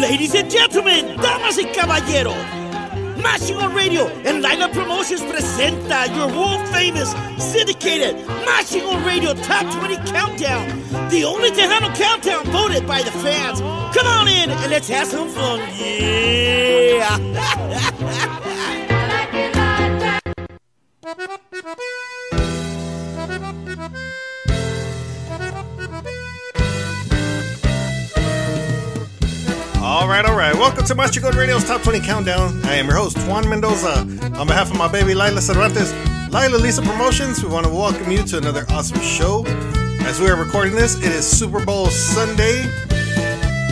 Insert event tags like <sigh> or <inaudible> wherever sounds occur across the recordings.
Ladies and gentlemen, damas y caballeros, Mas Chingon Radio and Lineup Promotions presenta your world famous syndicated Mas Chingon Radio Top 20 Countdown, the only Tejano countdown voted by the fans. Come on in and let's have some fun. Yeah! <laughs> All right, all right. Welcome to Mas Chingon Radio's Top 20 Countdown. I am your host, Juan Mendoza. On behalf of my baby Lila Cervantes, Lilah Lisa Promotions, we want to welcome you to another awesome show. As we are recording this, it is Super Bowl Sunday.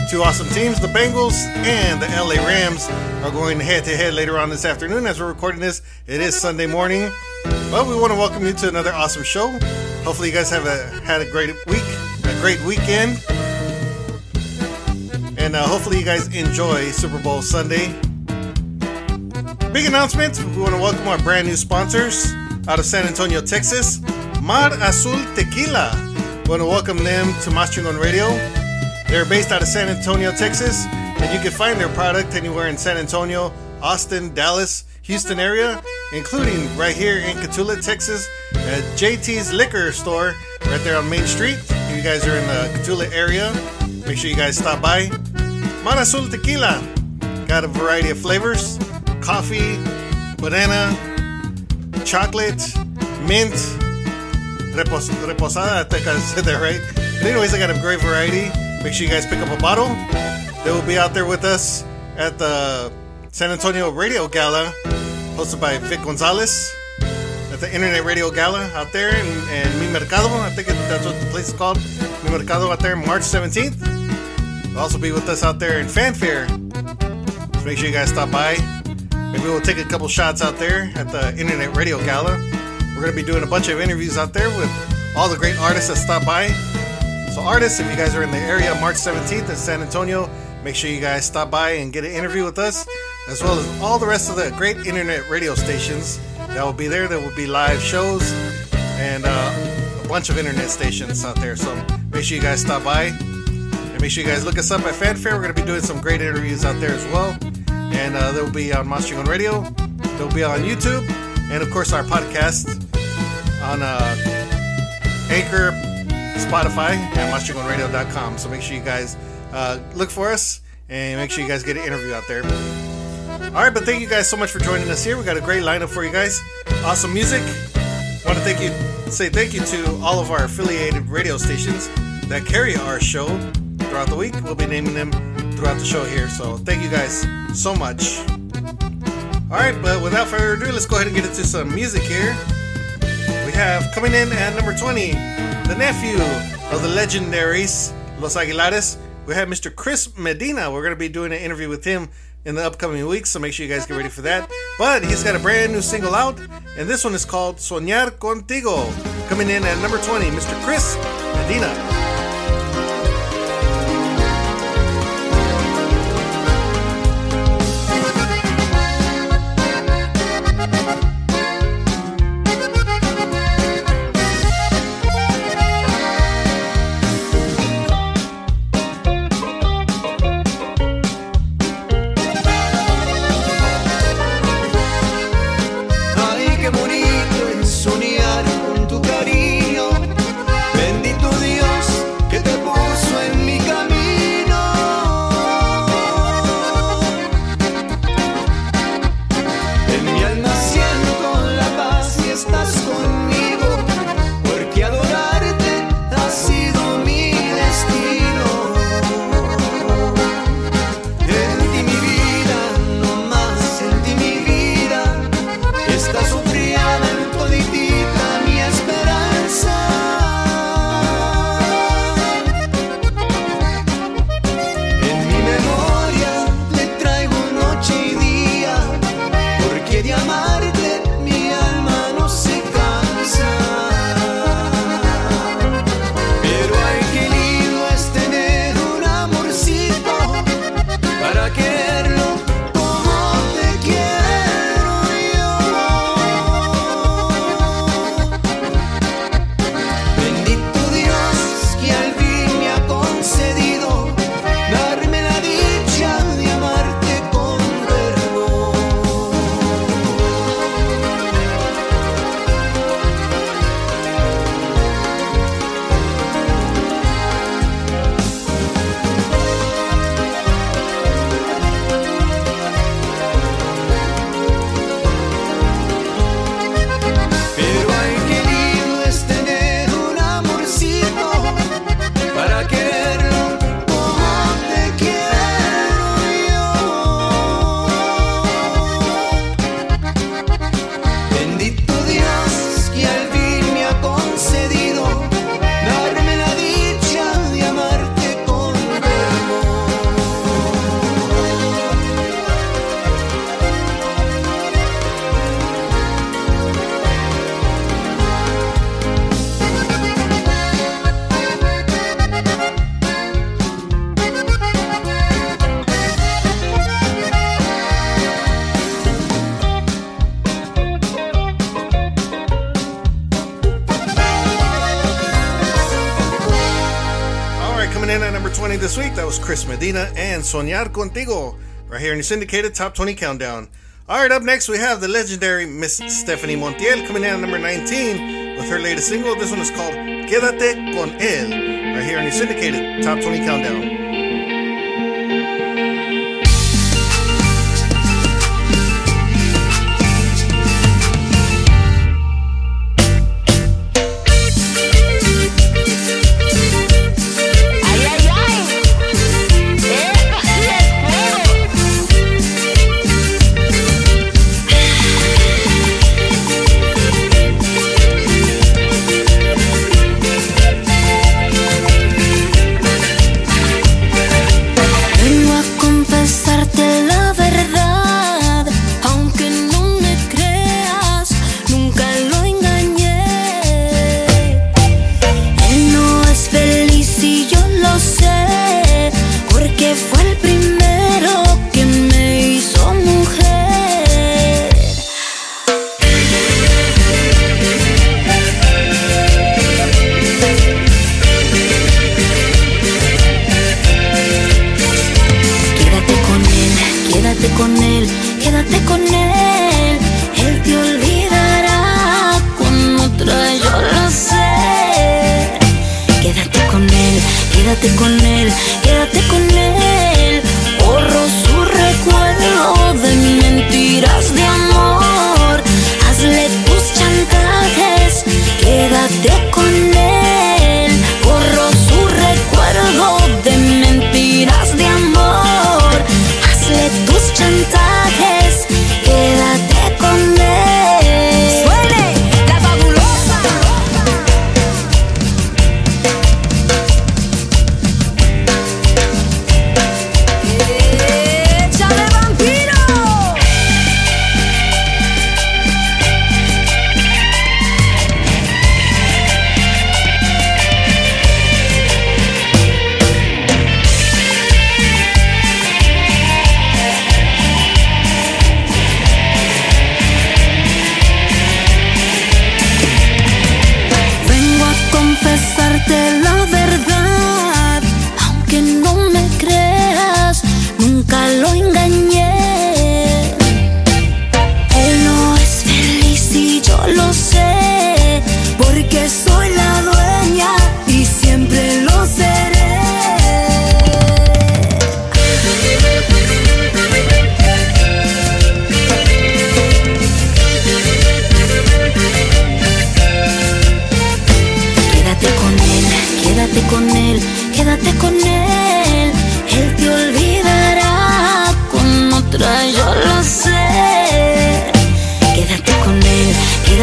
Two awesome teams, the Bengals and the LA Rams, are going head to head later on this afternoon. As we're recording this, it is Sunday morning. But we want to welcome you to another awesome show. Hopefully, you guys have a, had a great week, a great weekend. And uh, hopefully, you guys enjoy Super Bowl Sunday. Big announcement we want to welcome our brand new sponsors out of San Antonio, Texas Mar Azul Tequila. We want to welcome them to Mas Chingon Radio. They're based out of San Antonio, Texas, and you can find their product anywhere in San Antonio, Austin, Dallas, Houston area, including right here in Cotulla, Texas, at JT's Liquor Store right there on Main Street. If you guys are in the Cotulla area, make sure you guys stop by. Mar Azul Tequila got a variety of flavors coffee, banana, chocolate, mint, repos- reposada. I think I said that right. But anyways, I got a great variety. Make sure you guys pick up a bottle. They will be out there with us at the San Antonio Radio Gala, hosted by Vic Gonzalez at the Internet Radio Gala out there in, in Mi Mercado. I think it, that's what the place is called. Mi Mercado out there, March 17th. Also be with us out there in Fanfare. So make sure you guys stop by. Maybe we'll take a couple shots out there at the Internet Radio Gala. We're going to be doing a bunch of interviews out there with all the great artists that stop by. So, artists, if you guys are in the area, March 17th in San Antonio, make sure you guys stop by and get an interview with us, as well as all the rest of the great internet radio stations that will be there. There will be live shows and uh, a bunch of internet stations out there. So, make sure you guys stop by. Make sure you guys look us up at Fanfare. We're going to be doing some great interviews out there as well. And uh, they'll be on Mas Chingon Radio. They'll be on YouTube. And of course, our podcast on uh, Anchor, Spotify, and MasChingonRadio.com. So make sure you guys uh, look for us and make sure you guys get an interview out there. All right, but thank you guys so much for joining us here. We got a great lineup for you guys. Awesome music. I want to thank you, say thank you to all of our affiliated radio stations that carry our show throughout the week. We'll be naming them throughout the show here. So thank you guys so much. All right, but without further ado, let's go ahead and get into some music here. We have coming in at number 20, the nephew of the legendaries Los Aguilares. We have Mr. Chris Medina. We're going to be doing an interview with him in the upcoming weeks, so make sure you guys get ready for that. But he's got a brand new single out, and this one is called Soñar Contigo. Coming in at number 20, Mr. Chris Medina. This week, that was Chris Medina and Soñar Contigo, right here in the syndicated Top 20 Countdown. All right, up next we have the legendary Miss Stephanie Montiel coming in at number 19 with her latest single. This one is called Quédate con él, right here in the syndicated Top 20 Countdown.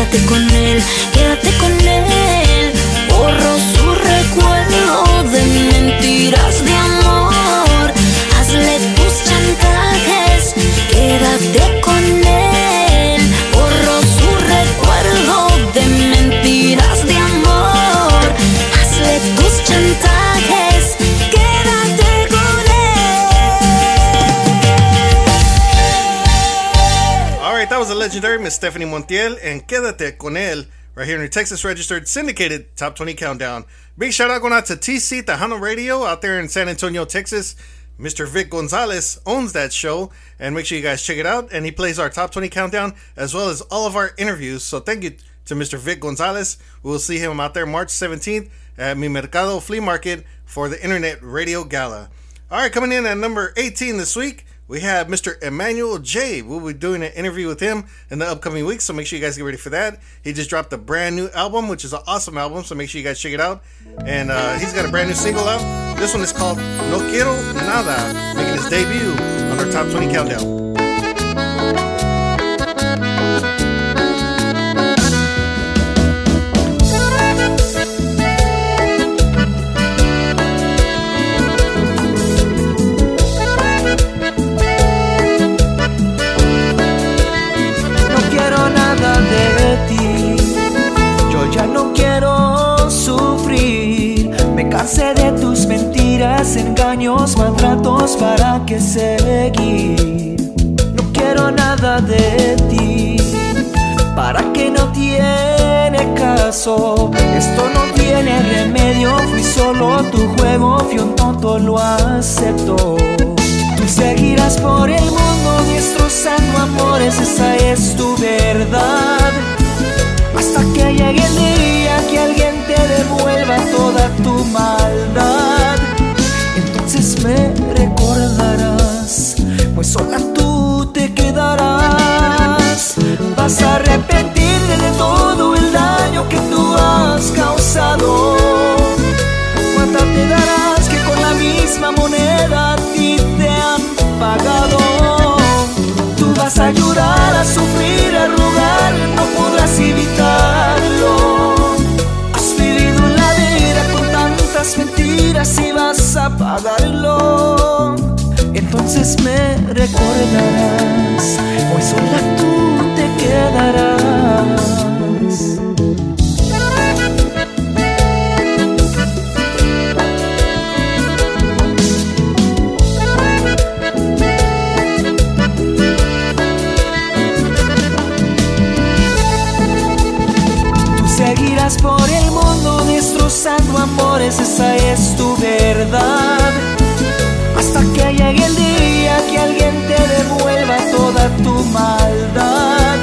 quédate con él, quédate Stephanie Montiel and Quédate con él right here in your Texas registered syndicated top 20 countdown. Big shout out going out to TC Tejano Radio out there in San Antonio, Texas. Mr. Vic Gonzalez owns that show, and make sure you guys check it out. And he plays our top 20 countdown as well as all of our interviews. So thank you to Mr. Vic Gonzalez. We will see him out there March 17th at Mi Mercado Flea Market for the Internet Radio Gala. All right, coming in at number 18 this week we have Mr. Emmanuel J. We'll be doing an interview with him in the upcoming weeks, so make sure you guys get ready for that. He just dropped a brand new album, which is an awesome album, so make sure you guys check it out. And uh, he's got a brand new single out. This one is called No Quiero Nada, making his debut on our Top 20 Countdown. Cansé de tus mentiras, engaños, maltratos, ¿para que seguir? No quiero nada de ti, para que no tiene caso. Esto no tiene remedio, fui solo tu juego, fui un tonto, lo acepto. Tú seguirás por el mundo destrozando amores, esa es tu verdad. Hasta que llegue el día que alguien devuelva toda tu maldad. Entonces me recordarás, pues sola tú te quedarás. Vas a arrepentirte de todo el daño que tú has causado. ¿Cuánta te darás que con la misma moneda a ti te han pagado? Tú vas a llorar, a sufrir, mentiras y vas a pagarlo. Entonces me recordarás, hoy sola tú te quedarás. Tú seguirás por el destrozando amores, esa es tu verdad. Hasta que llegue el día que alguien te devuelva toda tu maldad.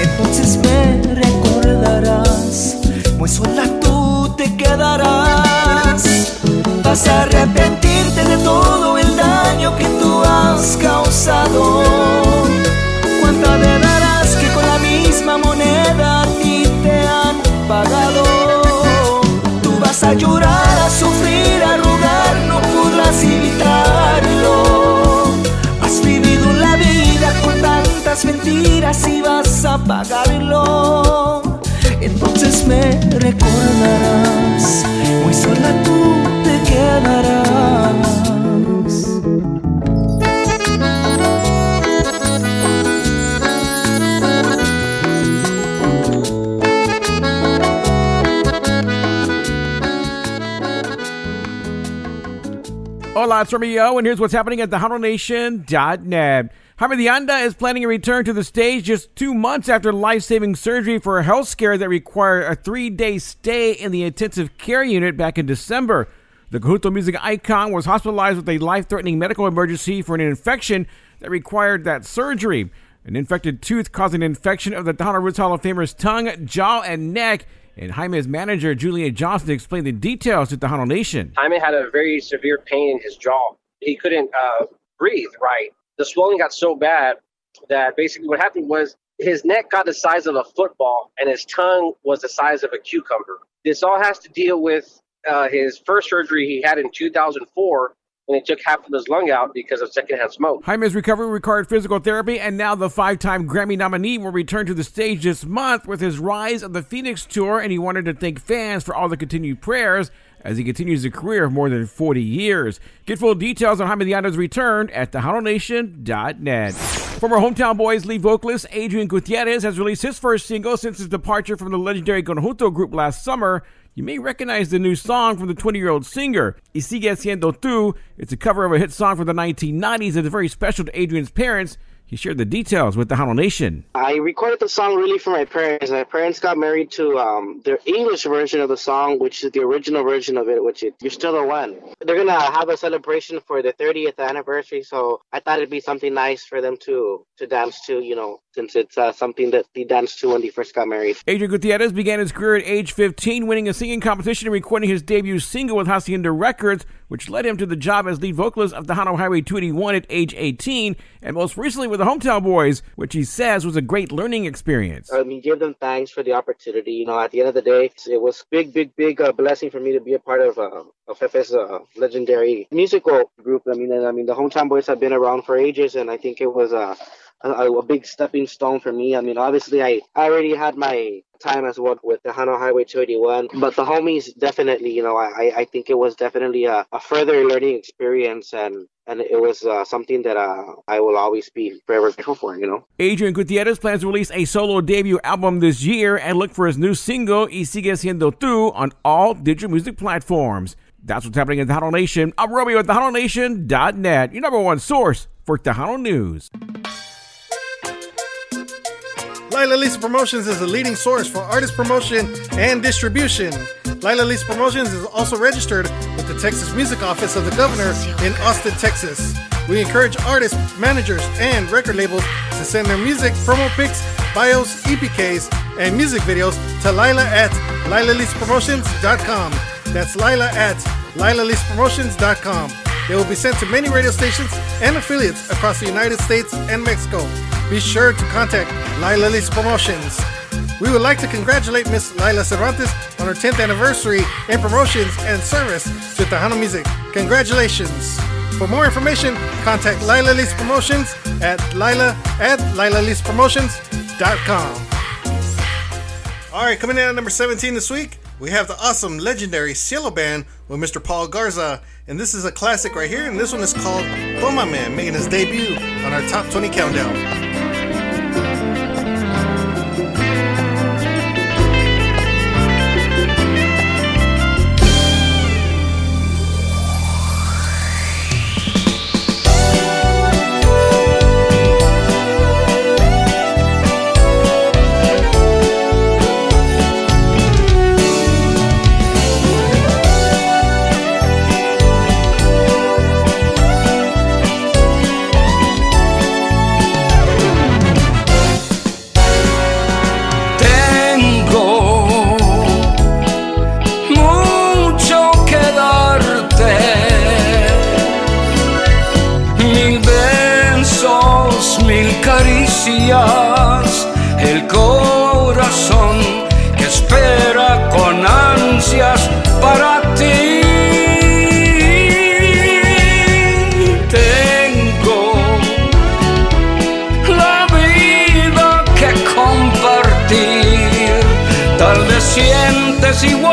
Entonces me recordarás, pues sola tú te quedarás. Vas a arrepentirte de todo el daño que tú has causado. ¿Cuánta darás que con la misma moneda a ti te han pagado? A llorar, a sufrir, a rogar, no podrás evitarlo. Has vivido la vida con tantas mentiras y vas a pagarlo. Entonces me recordarás, muy sola tú te quedarás. Hola, it's Romeo, and here's what's happening at thetejanonation.net. Jaime Anda is planning a return to the stage just two months after life-saving surgery for a health scare that required a three-day stay in the intensive care unit back in December. The Conjunto music icon was hospitalized with a life-threatening medical emergency for an infection that required that surgery. An infected tooth caused an infection of the Tejano Roots Hall of Famer's tongue, jaw, and neck. And Jaime's manager, Julian Johnson, explained the details to Tejano Nation. Jaime had a very severe pain in his jaw. He couldn't uh, breathe right. The swelling got so bad that basically what happened was his neck got the size of a football and his tongue was the size of a cucumber. This all has to deal with uh, his first surgery he had in 2004 when they took half of his lung out because of secondhand smoke. Jaime's recovery required physical therapy, and now the five time Grammy nominee will return to the stage this month with his Rise of the Phoenix tour, and he wanted to thank fans for all the continued prayers as he continues a career of more than 40 years. Get full details on Jaime de Anda's return at thetejanonation.net. Former Hometown Boys lead vocalist Adrian Gutierrez has released his first single since his departure from the legendary Conjunto group last summer. You may recognize the new song from the 20 year old singer, Y Sigue Siendo Tú. It's a cover of a hit song from the 1990s and is very special to Adrian's parents. He shared the details with the Tejano Nation. I recorded the song really for my parents. My parents got married to um, their English version of the song, which is the original version of it, which is You're Still the One. They're going to have a celebration for the 30th anniversary, so I thought it'd be something nice for them to, to dance to, you know, since it's uh, something that he danced to when he first got married. Adrian Gutierrez began his career at age 15, winning a singing competition and recording his debut single with Hacienda Records, which led him to the job as lead vocalist of the Tejano Highway 281 at age 18, and most recently with the Hometown Boys, which he says was a great learning experience. I mean, give them thanks for the opportunity. You know, at the end of the day, it was big, big, big uh, blessing for me to be a part of uh, of Fefe's uh, legendary musical group. I mean, and I mean, the Hometown Boys have been around for ages, and I think it was uh, a, a big stepping stone for me. I mean, obviously, I, I already had my time as well with the Tejano Highway 281, but the homies definitely, you know, I, I think it was definitely a, a further learning experience and and it was uh, something that uh, I will always be forever grateful for, you know. Adrian Gutierrez plans to release a solo debut album this year and look for his new single, Y Sigue Siendo Tú, on all digital music platforms. That's what's happening at the Tejano Nation. I'm Romeo at thetejanonation.net, your number one source for Tejano News. Lilah Lisa Promotions is a leading source for artist promotion and distribution. Lilah Lisa Promotions is also registered with the Texas Music Office of the Governor in Austin, Texas. We encourage artists, managers, and record labels to send their music, promo pics, bios, EPKs, and music videos to Lila at LilaLisaPromotions.com. That's Lila at LilaLisaPromotions.com. They will be sent to many radio stations and affiliates across the United States and Mexico. Be sure to contact Lilah Lisa Promotions. We would like to congratulate Miss Lila Cervantes on her 10th anniversary in promotions and service to Tejano music. Congratulations! For more information, contact Lilah Lisa Promotions at lila at lilalisapromotions.com. All right, coming in at number 17 this week, we have the awesome, legendary Cielo Band with Mr. Paul Garza. And this is a classic right here, and this one is called Tómame, making his debut on our top 20 countdown. El corazón que espera con ansias para ti. Tengo la vida que compartir, tal vez sientes igual.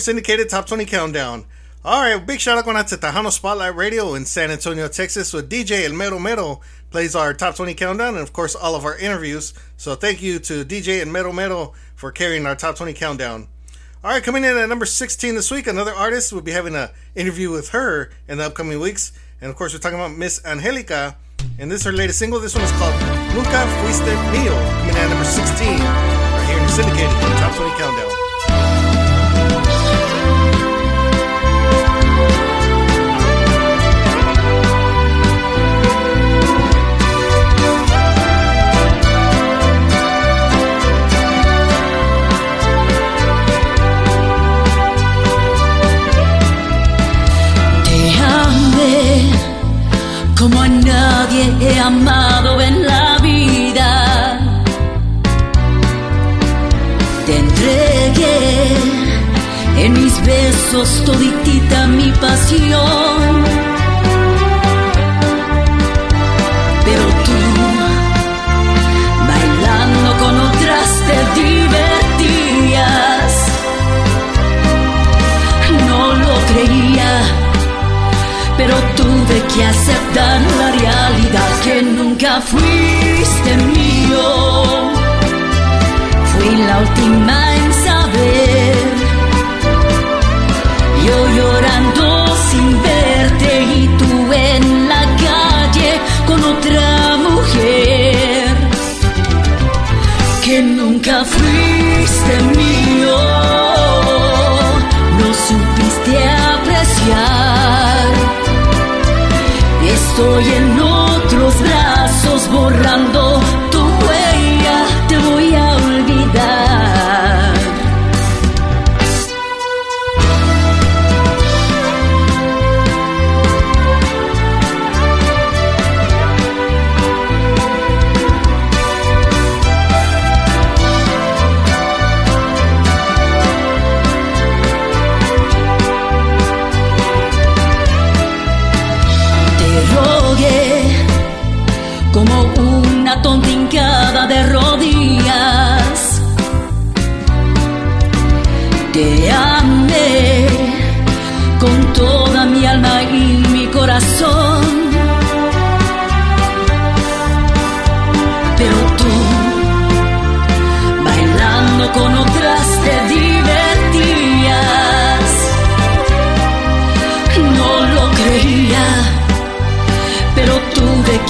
Syndicated Top 20 Countdown. All right, big shout out going out to Tejano Spotlight Radio in San Antonio, Texas, with DJ El Mero Mero plays our Top 20 Countdown and, of course, all of our interviews. So thank you to DJ El Mero Mero for carrying our Top 20 Countdown. All right, coming in at number 16 this week, another artist. We'll be having an interview with her in the upcoming weeks. And, of course, we're talking about Miss Angelica. And this is her latest single. This one is called Nunca Fuiste Mío, coming in at number 16 right here in the syndicated Top 20 Countdown. Nadie he amado en la vida. Te entregué en mis besos toditita mi pasión. Pero tú, bailando con otras, te divertías. Tuve que aceptar la realidad que nunca fuiste mío. Fui la última en saber. Yo llorando sin verte y tú en la calle con otra mujer que nunca fuiste mío. No supiste apreciar. Borrando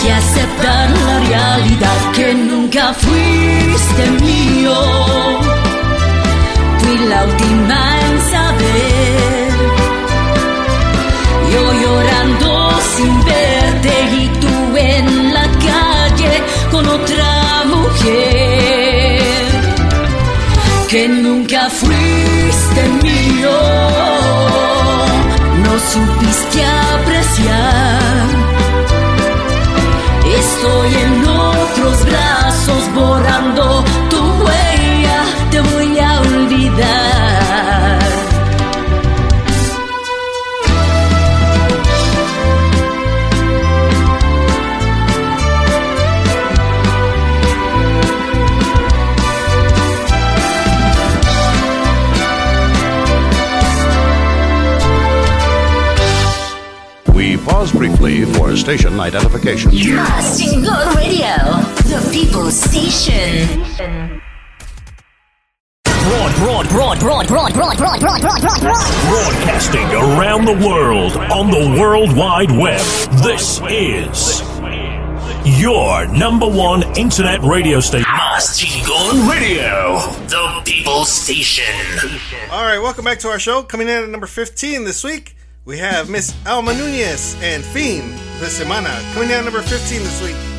que aceptar la realidad que nunca fuiste mío. Fui la última en saber. Yo llorando sin verte y tú en la calle con otra mujer que nunca fuiste mío. No supiste apreciar. Estoy en otros brazos briefly for station identification. Single Radio, the people's station. Broad, broad, broad, broad, broad, broad, broad, broad, broad, broad, broad. Broadcasting around the world on the World Wide Web. This is your number one internet radio station. Single Radio, the people's station. All right, welcome back to our show. Coming in at number 15 this week, we have Miss Alma Nunez and Fin de Semana. Coming in at number 15 this week.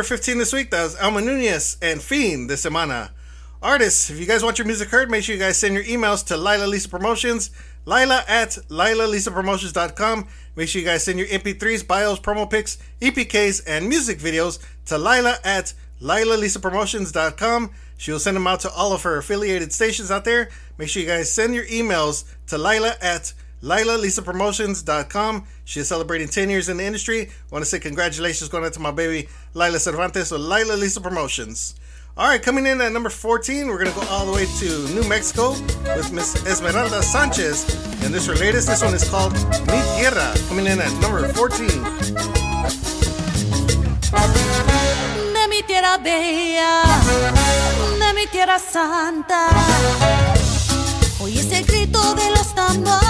Number 15 this week, that was Alma Nunez and Fin de semana. Artists, if you guys want your music heard, make sure you guys send your emails to Lilah Lisa Promotions, Lila at LilaLisaPromotions.com. Make sure you guys send your MP3s, bios, promo pics, EPKs, and music videos to Lila at LilaLisaPromotions.com. She'll send them out to all of her affiliated stations out there. Make sure you guys send your emails to Lila at LilaLisaPromotions.com. She is celebrating 10 years in the industry. want to say congratulations going out to my baby Lila Cervantes with Lilah Lisa Promotions. All right, coming in at number 14, we're going to go all the way to New Mexico with Miss Esmeralda Sanchez. And this is her latest. This one is called Mi Tierra, coming in at number 14. de mi tierra bella, de mi tierra santa. Hoy es el grito de los tambores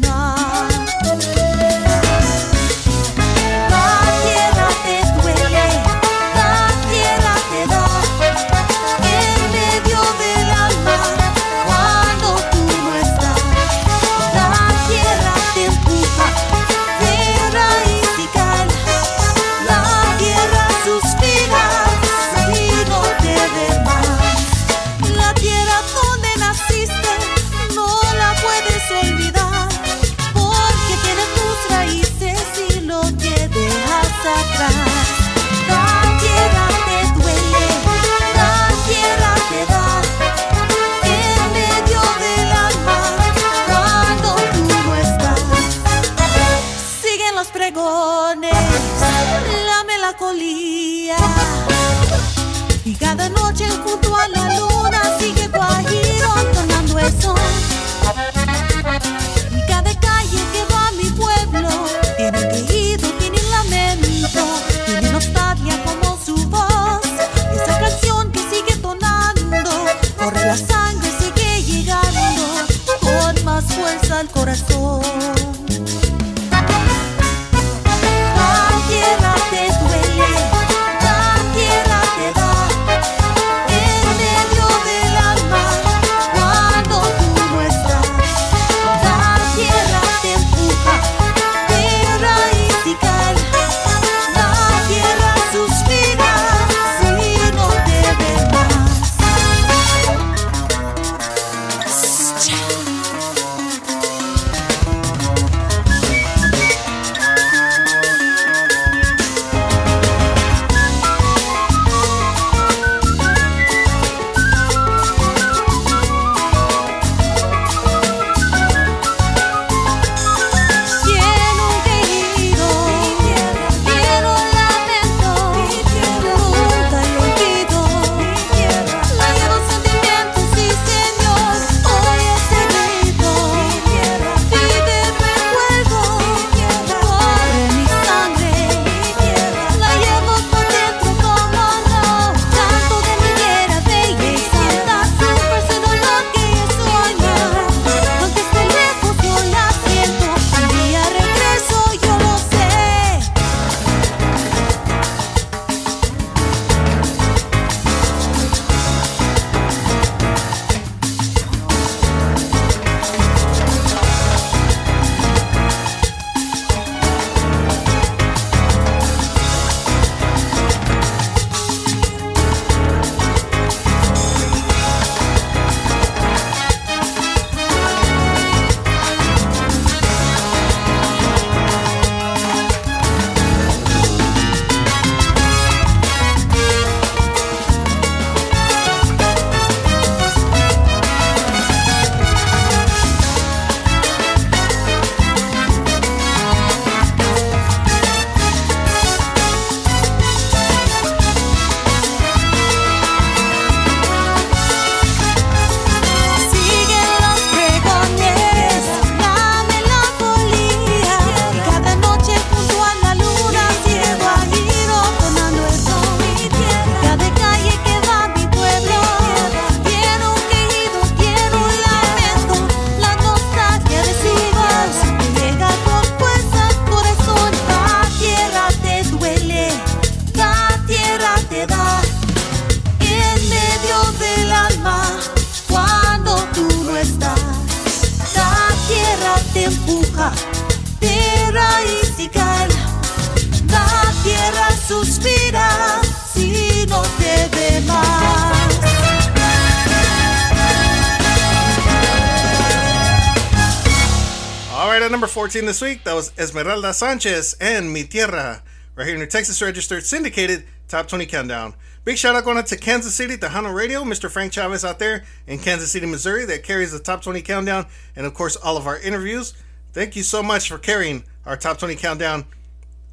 14 this week, that was Esmeralda Sanchez and Mi Tierra, right here in your Texas Registered Syndicated Top 20 Countdown. Big shout out going out to Kansas City Tejano Radio, Mr. Frank Chavez out there in Kansas City, Missouri, that carries the Top 20 Countdown and, of course, all of our interviews. Thank you so much for carrying our Top 20 Countdown.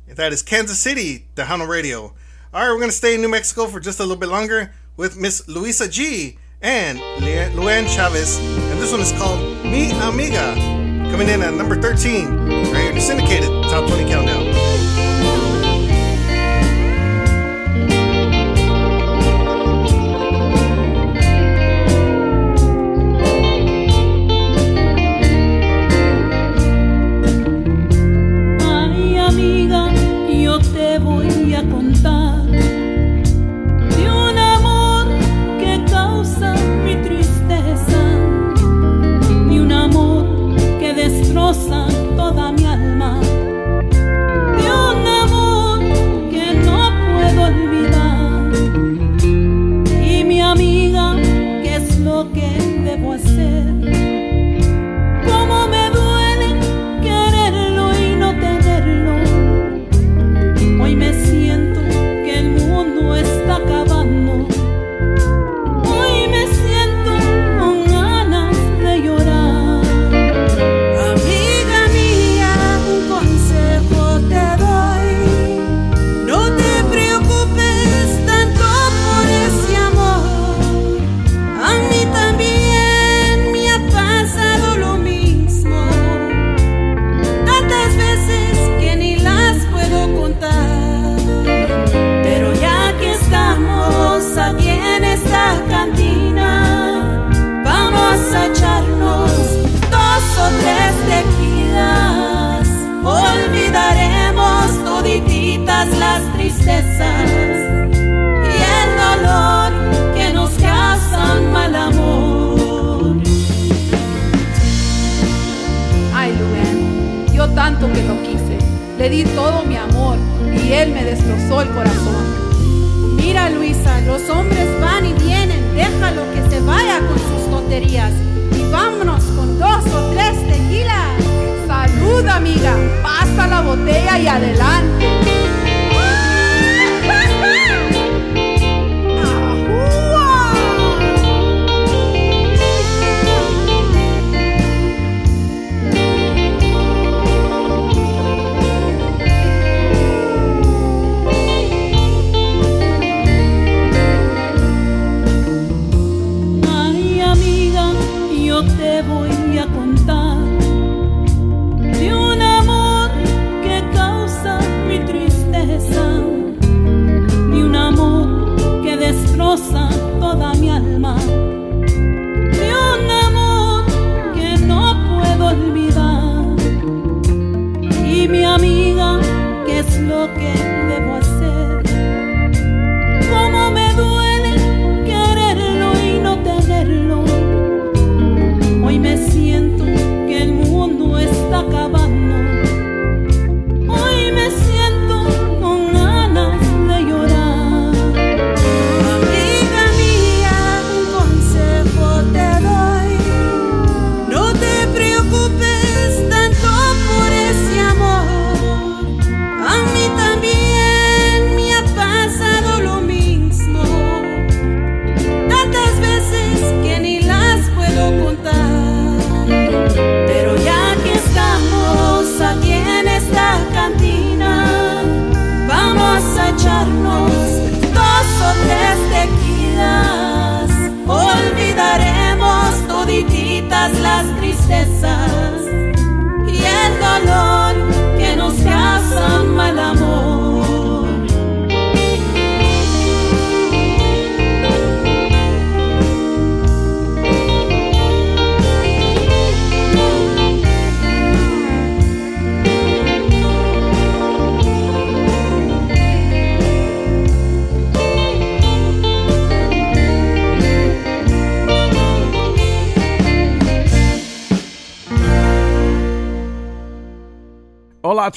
That is Kansas City Tejano Radio. All right, we're going to stay in New Mexico for just a little bit longer with Miss Luisa G and Luann Chavez. And this one is called Mi Amiga. Coming in at number 13, right here to Syndicated Top 20 Countdown.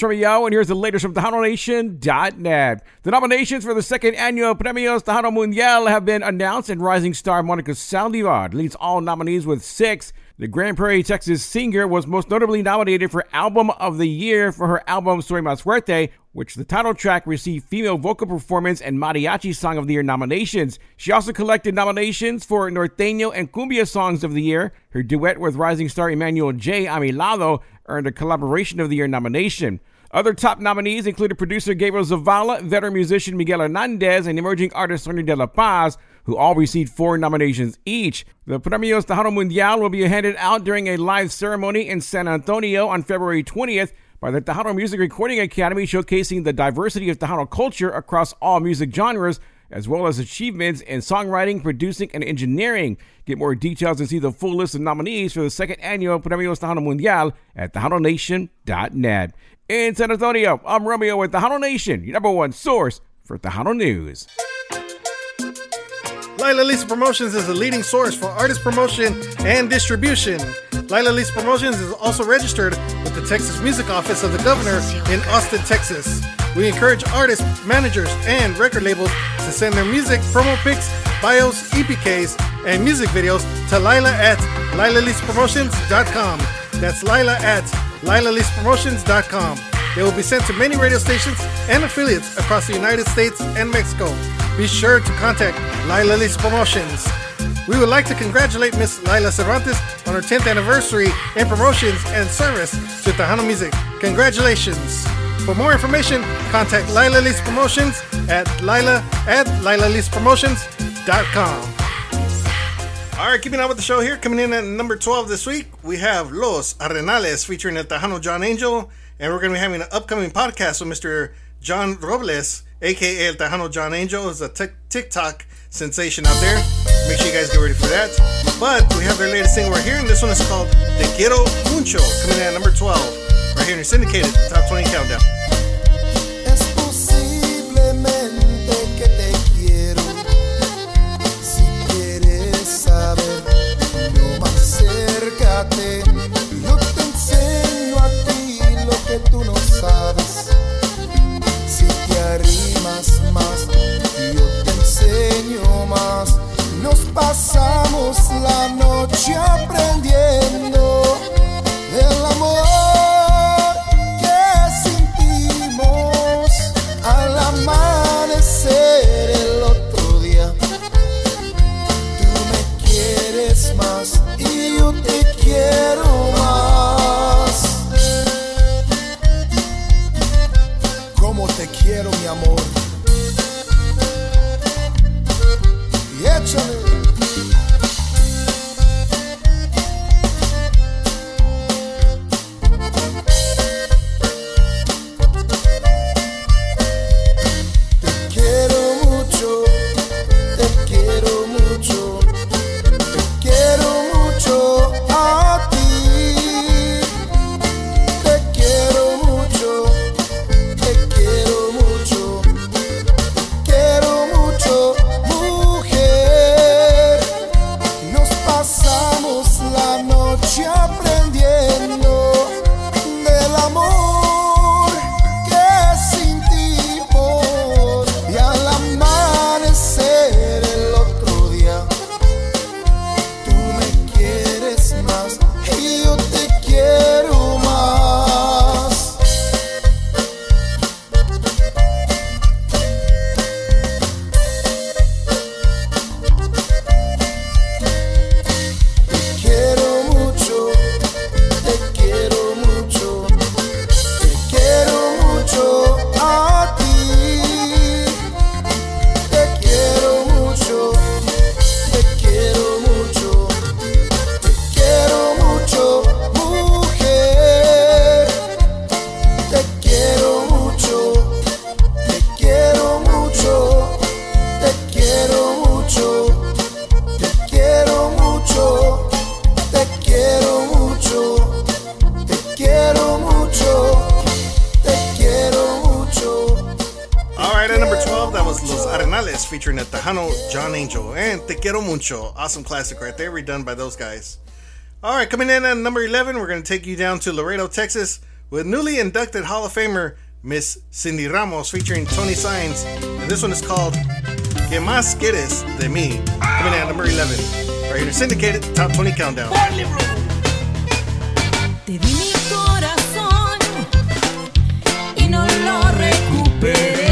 Romeo, and here's the latest from TejanoNation.net. The nominations for the second annual Premios Tejano Mundial have been announced, and rising star Monica Saldivar leads all nominees with six. The Grand Prairie, Texas singer was most notably nominated for Album of the Year for her album Soy Más Fuerte, which the title track received Female Vocal Performance and Mariachi Song of the Year nominations. She also collected nominations for Norteño and Cumbia Songs of the Year. Her duet with rising star Emmanuel J. Amilado earned a Collaboration of the Year nomination. Other top nominees included producer Gabriel Zavala, veteran musician Miguel Hernandez, and emerging artist Sonia de la Paz, who all received four nominations each. The Premios Tejano Mundial will be handed out during a live ceremony in San Antonio on February 20th by the Tejano Music Recording Academy, showcasing the diversity of Tejano culture across all music genres, as well as achievements in songwriting, producing, and engineering. Get more details and see the full list of nominees for the second annual Premios Tejano Mundial at TejanoNation.net. In San Antonio, I'm Romeo with the Tejano Nation, your number one source for Tejano News. Lilah Lisa Promotions is the leading source for artist promotion and distribution. Lilah Lisa Promotions is also registered with the Texas Music Office of the Governor in Austin, Texas. We encourage artists, managers, and record labels to send their music, promo pics, bios, EPKs, and music videos to Lila at LilahLisaPromotions.com. That's Lila at LilahLisaPromotions.com. They will be sent to many radio stations and affiliates across the United States and Mexico. Be sure to contact Lilah Lisa Promotions. We would like to congratulate Miss Lila Cervantes on her 10th anniversary in promotions and service to Tejano music. Congratulations! For more information, contact Lilah Lisa Promotions at Lila at LilahLisaPromotions.com. All right, keeping on with the show here. Coming in at number 12 this week, we have Los Arenales featuring El Tejano John Angel. And we're going to be having an upcoming podcast with Mr. John Robles, aka El Tejano John Angel, is a TikTok sensation out there. Make sure you guys get ready for that. But we have their latest right here, and this one is called Te Quiero Mucho, coming in at number 12, right here in your syndicated Top 20 Countdown. Yo te enseño más. Nos pasamos la noche aprendiendo Awesome classic right there, redone by those guys. All right, coming in at number 11, we're going to take you down to Laredo, Texas with newly inducted Hall of Famer Miss Cindy Ramos featuring Tony Signs. And this one is called Que Más Quieres de Mí, coming in at number 11. Right here, syndicated top 20 countdown. Te di mi corazón y no lo recuperé.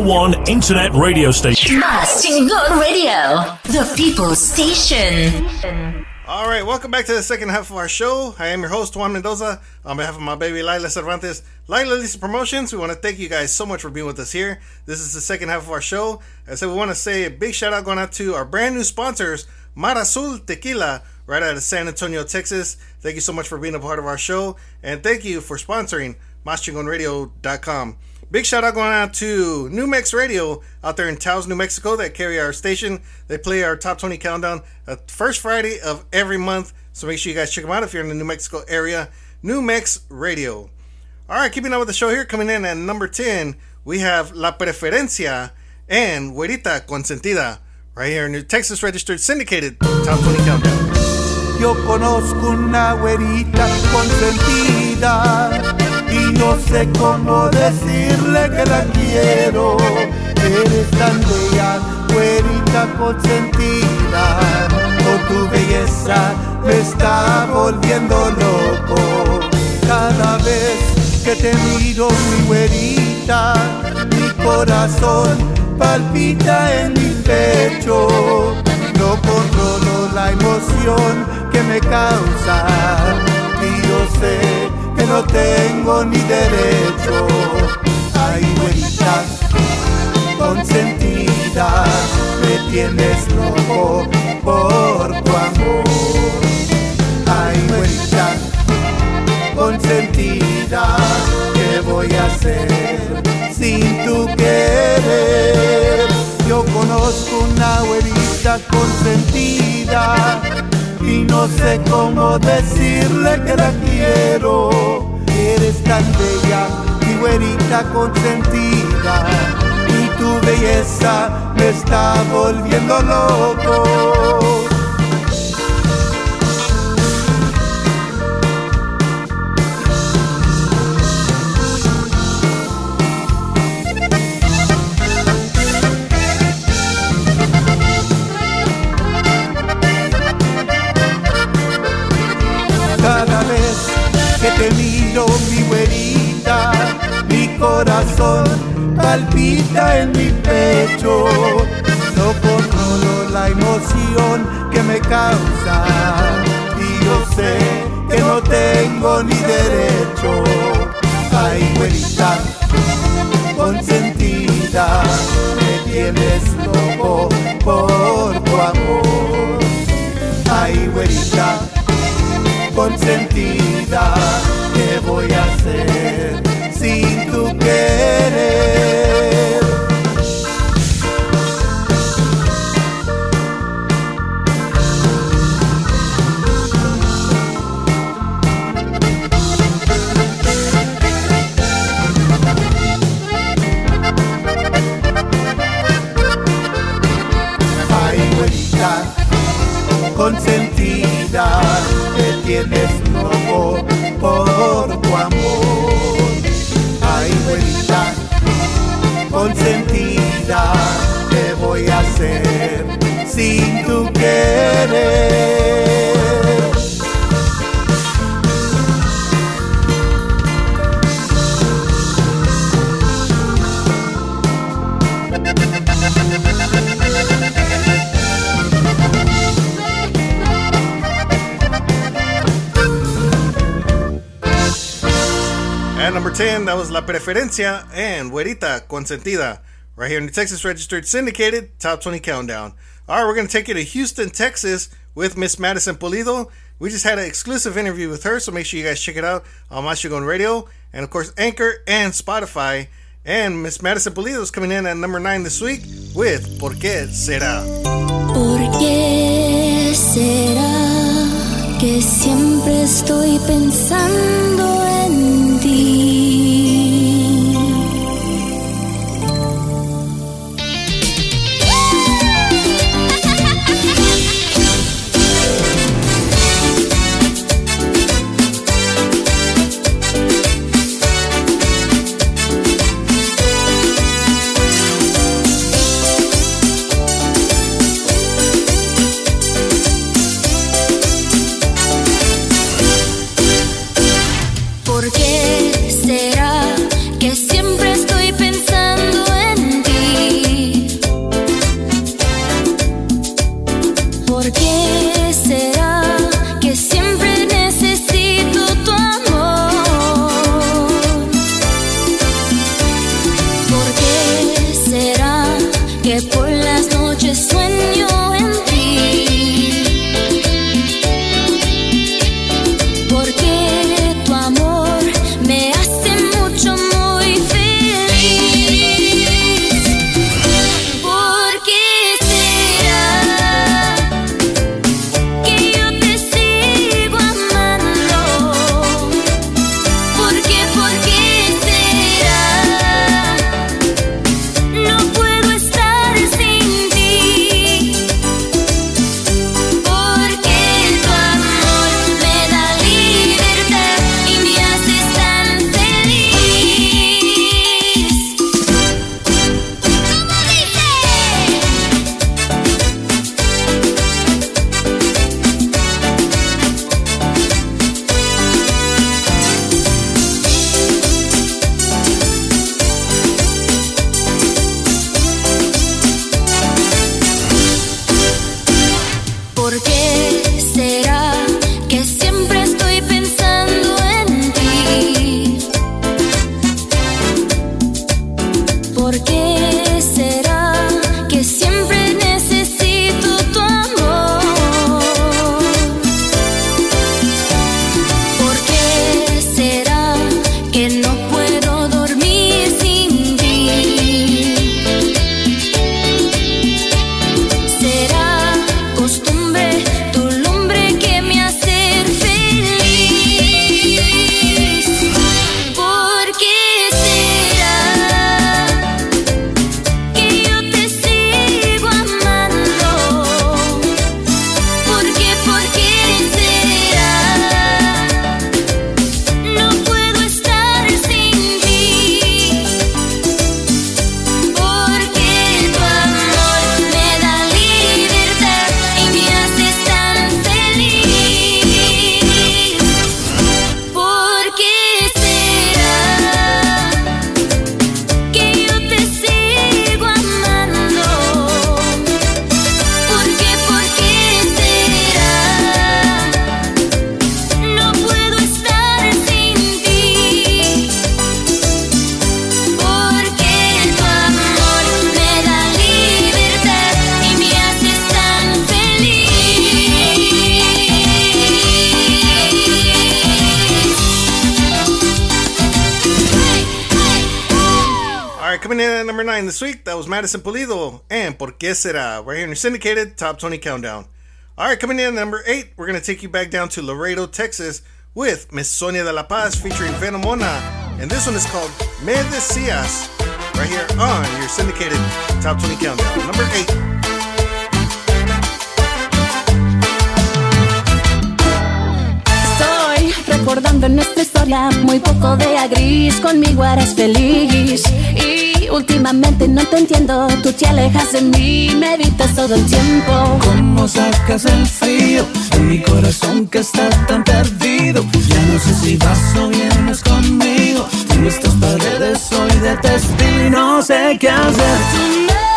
One internet radio station. Más Chingón Radio, the people station. All right, welcome back to the second half of our show. I am your host, Juan Mendoza. On behalf of my baby Lila Cervantes, Lilah Lisa Promotions, we want to thank you guys so much for being with us here. This is the second half of our show. I said we want to say a big shout out going out to our brand new sponsors, Mar Azul Tequila, right out of San Antonio, Texas. Thank you so much for being a part of our show, and thank you for sponsoring MasChingonRadio.com. Big shout out going out to New Mex Radio out there in Taos, New Mexico that carry our station. They play our top 20 countdown uh, first Friday of every month. So make sure you guys check them out if you're in the New Mexico area. New Mex Radio. All right, keeping up with the show here, coming in at number 10, we have La Preferencia and Güerita Consentida right here in New Texas registered syndicated top 20 countdown. Yo conozco una güerita consentida no sé cómo decirle que la quiero. Eres tan bella, güerita consentida, con tu belleza me está volviendo loco. Cada vez que te miro, mi güerita, mi corazón palpita en mi pecho. No controlo la emoción que me causa y yo sé no tengo ni derecho. Ay, güerita consentida, me tienes loco por tu amor. Ay, güerita consentida, ¿qué voy a hacer sin tu querer? Yo conozco una güerita consentida y no sé cómo decirle que la quiero. Eres tan bella y güerita consentida y tu belleza me está volviendo loco. Corazón palpita en mi pecho. No controlo la emoción que me causa y yo sé que no tengo ni derecho. Ay, güerita, consentida, me tienes loco por tu amor. Ay, güerita, consentida, ¿qué voy a hacer querer? That was La Preferencia and Güerita Consentida. Right here in the Texas Registered Syndicated Top 20 Countdown. All right, we're going to take you to Houston, Texas with Miss Madison Pulido. We just had an exclusive interview with her, so make sure you guys check it out on Mas Chingon Radio and, of course, Anchor and Spotify. And Miss Madison Pulido is coming in at number 9 this week with Por qué será. ¿Por qué será que siempre estoy pensando en Pulido and Por qué será, right here in your syndicated top 20 countdown. All right, coming in at number eight, we're gonna take you back down to Laredo, Texas, with Miss Sonia de la Paz featuring Venomona, and this one is called Me Decías, right here on your syndicated top 20 countdown. Number eight. Recordando nuestra historia muy poco de a gris Conmigo eres feliz Y últimamente no te entiendo Tú te alejas de mí Me evitas todo el tiempo ¿Cómo sacas el frío en mi corazón que está tan perdido? Ya no sé si vas o vienes conmigo. Tengo estas paredes, soy de testigo y no sé qué hacer.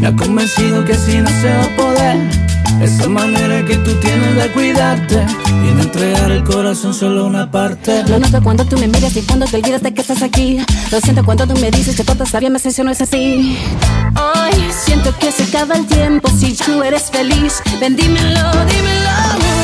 Me ha convencido que así no se va a poder. Esa manera que tú tienes de cuidarte y de entregar el corazón solo una parte. Lo noto cuando tú me miras y cuando te olvidas de que estás aquí. Lo siento cuando tú me dices que todo está bien, me si no es así. Hoy siento que se acaba el tiempo si no eres feliz. Ven, dímelo, dímelo.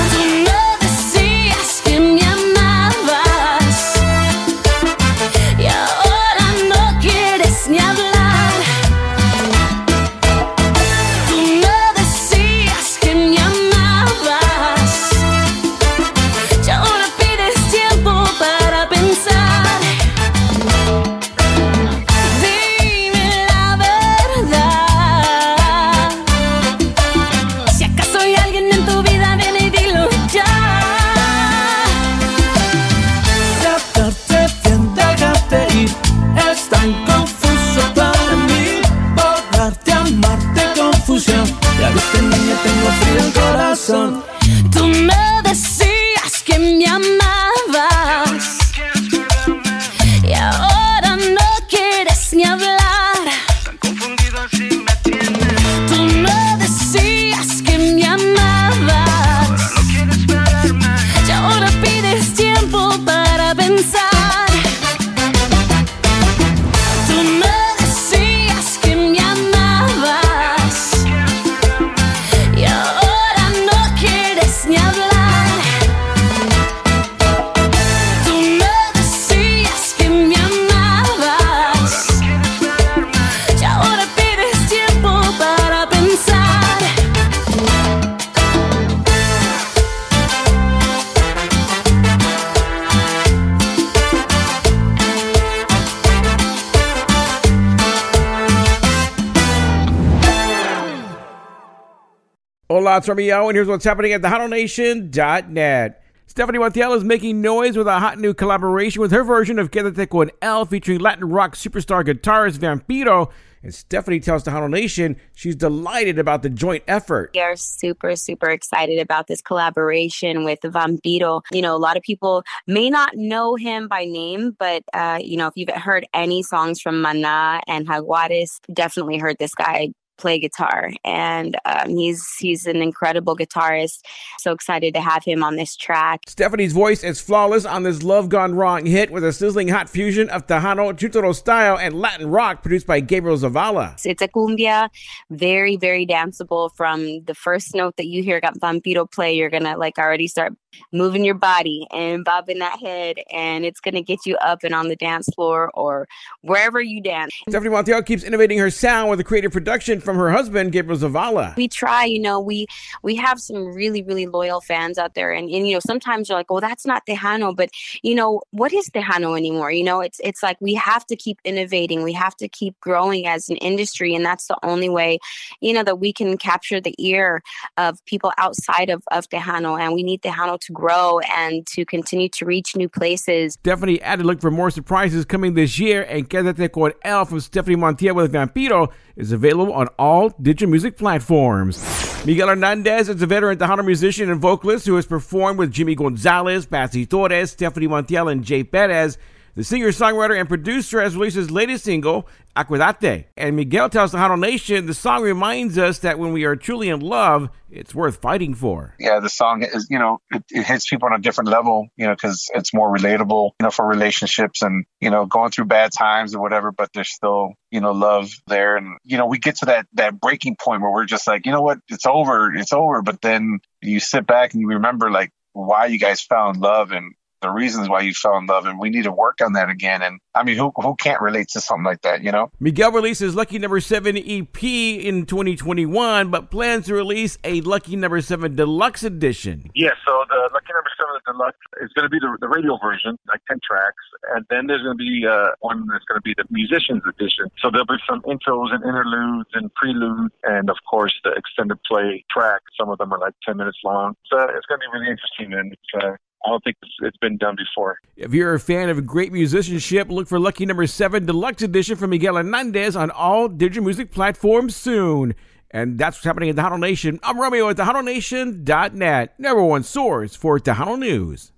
Hola, it's Romeo, and here's what's happening at thetejanonation.net. Stephanie Montiel is making noise with a hot new collaboration with her version of Quédate con Él featuring Latin rock superstar guitarist Vampiro. And Stephanie tells the Tejano Nation she's delighted about the joint effort. We are super, super excited about this collaboration with Vampiro. You know, a lot of people may not know him by name, but, uh, you know, if you've heard any songs from Mana and Jaguares, definitely heard this guy play guitar and um, he's he's an incredible guitarist. So excited to have him on this track. Stephanie's voice is flawless on this Love Gone Wrong hit with a sizzling hot fusion of Tejano Chutoro style and Latin rock produced by Gabriel Zavala. it's a cumbia very very danceable. From the first note that you hear got vampiro play you're gonna like already start moving your body and bobbing that head and it's gonna get you up and on the dance floor or wherever you dance. Stephanie Montiel keeps innovating her sound with a creative production from her husband, Gabriel Zavala. we try you know we we have some really really loyal fans out there. And, and you know sometimes you're like well that's not tejano. But you know what is tejano anymore? You know it's it's like we have to keep innovating. We have to keep growing as an industry. And that's the only way you know that we can capture the ear of people outside of, of tejano. And we need tejano to grow and to continue to reach new places. Stephanie added look for more surprises coming this year, and Quédate con Él from Stephanie Montiel with Vampiro is available on all digital music platforms. Miguel Hernandez is a veteran Tejano musician and vocalist who has performed with Jimmy Gonzalez, Patsy Torres, Stephanie Montiel, and Jay Perez. The singer, songwriter, and producer has released his latest single, Acuérdate. And Miguel tells Tejano Nation the song reminds us that when we are truly in love, it's worth fighting for. yeah, the song is, you know, it, it hits people on a different level, you know, because it's more relatable, you know, for relationships and, you know, going through bad times or whatever, but there's still, you know, love there. And, you know, we get to that, that breaking point where we're just like, you know what, it's over, it's over. But then you sit back and you remember like why you guys found love and the reasons why you fell in love. And we need to work on that again. And I mean, who, who can't relate to something like that, you know? Miguel releases Lucky Number 7 EP in 2021, but plans to release a Lucky Number 7 Deluxe Edition. Yeah, so the Lucky Number Seven Deluxe is going to be the, the radio version, like ten tracks, and then there's going to be uh, one that's going to be the musicians edition. So there'll be some intros and interludes and preludes, and of course the extended play track. Some of them are like ten minutes long. So it's going to be really interesting, and it's, uh, I don't think it's, it's been done before. If you're a fan of great musicianship, look for Lucky Number 7 Deluxe Edition from Miguel Hernandez on all digital music platforms soon. And that's what's happening at Tejano Nation. I'm Romeo at TejanoNation.net, number one source for Tejano News.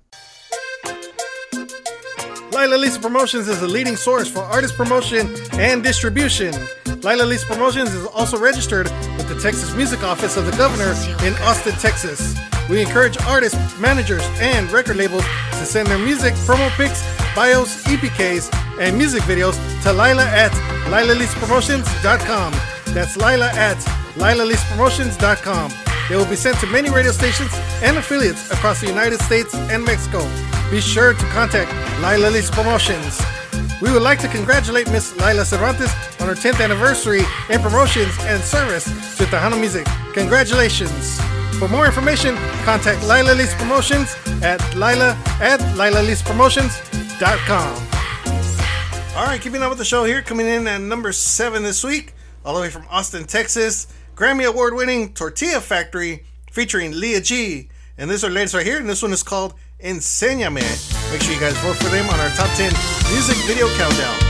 Lilah Lisa Promotions is a leading source for artist promotion and distribution. Lilah Lisa Promotions is also registered with the Texas Music Office of the Governor in Austin, Texas. We encourage artists, managers, and record labels to send their music, promo pics, bios, EPKs, and music videos to Lilah at LilahLisaPromotions.com. That's Lilah at LilahLisaPromotions.com. They will be sent to many radio stations and affiliates across the United States and Mexico. Be sure to contact Lilah Promotions. We would like to congratulate Miss Lilah Cervantes on her 10th anniversary in promotions and service to Tejano Music. Congratulations! For more information, contact Lilah Lisa Promotions at Lilah at LilahLisaPromotions.com. All right, keeping up with the show here, coming in at number seven this week, all the way from Austin, Texas, Grammy Award winning Tortilla Factory featuring Leah G. And this is our latest right here, and this one is called Enséñame. Make sure you guys vote for them on our top 10 music video countdown.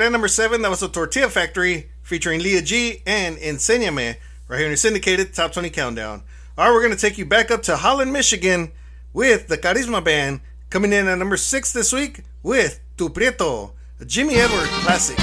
Right, at number seven, that was the Tortilla Factory featuring Leah G and Enseñame, right here in your syndicated Top 20 Countdown. All right, we're going to take you back up to Holland, Michigan with the Carisma Band coming in at number six this week with Tu Prieto, a Jimmy Edward classic.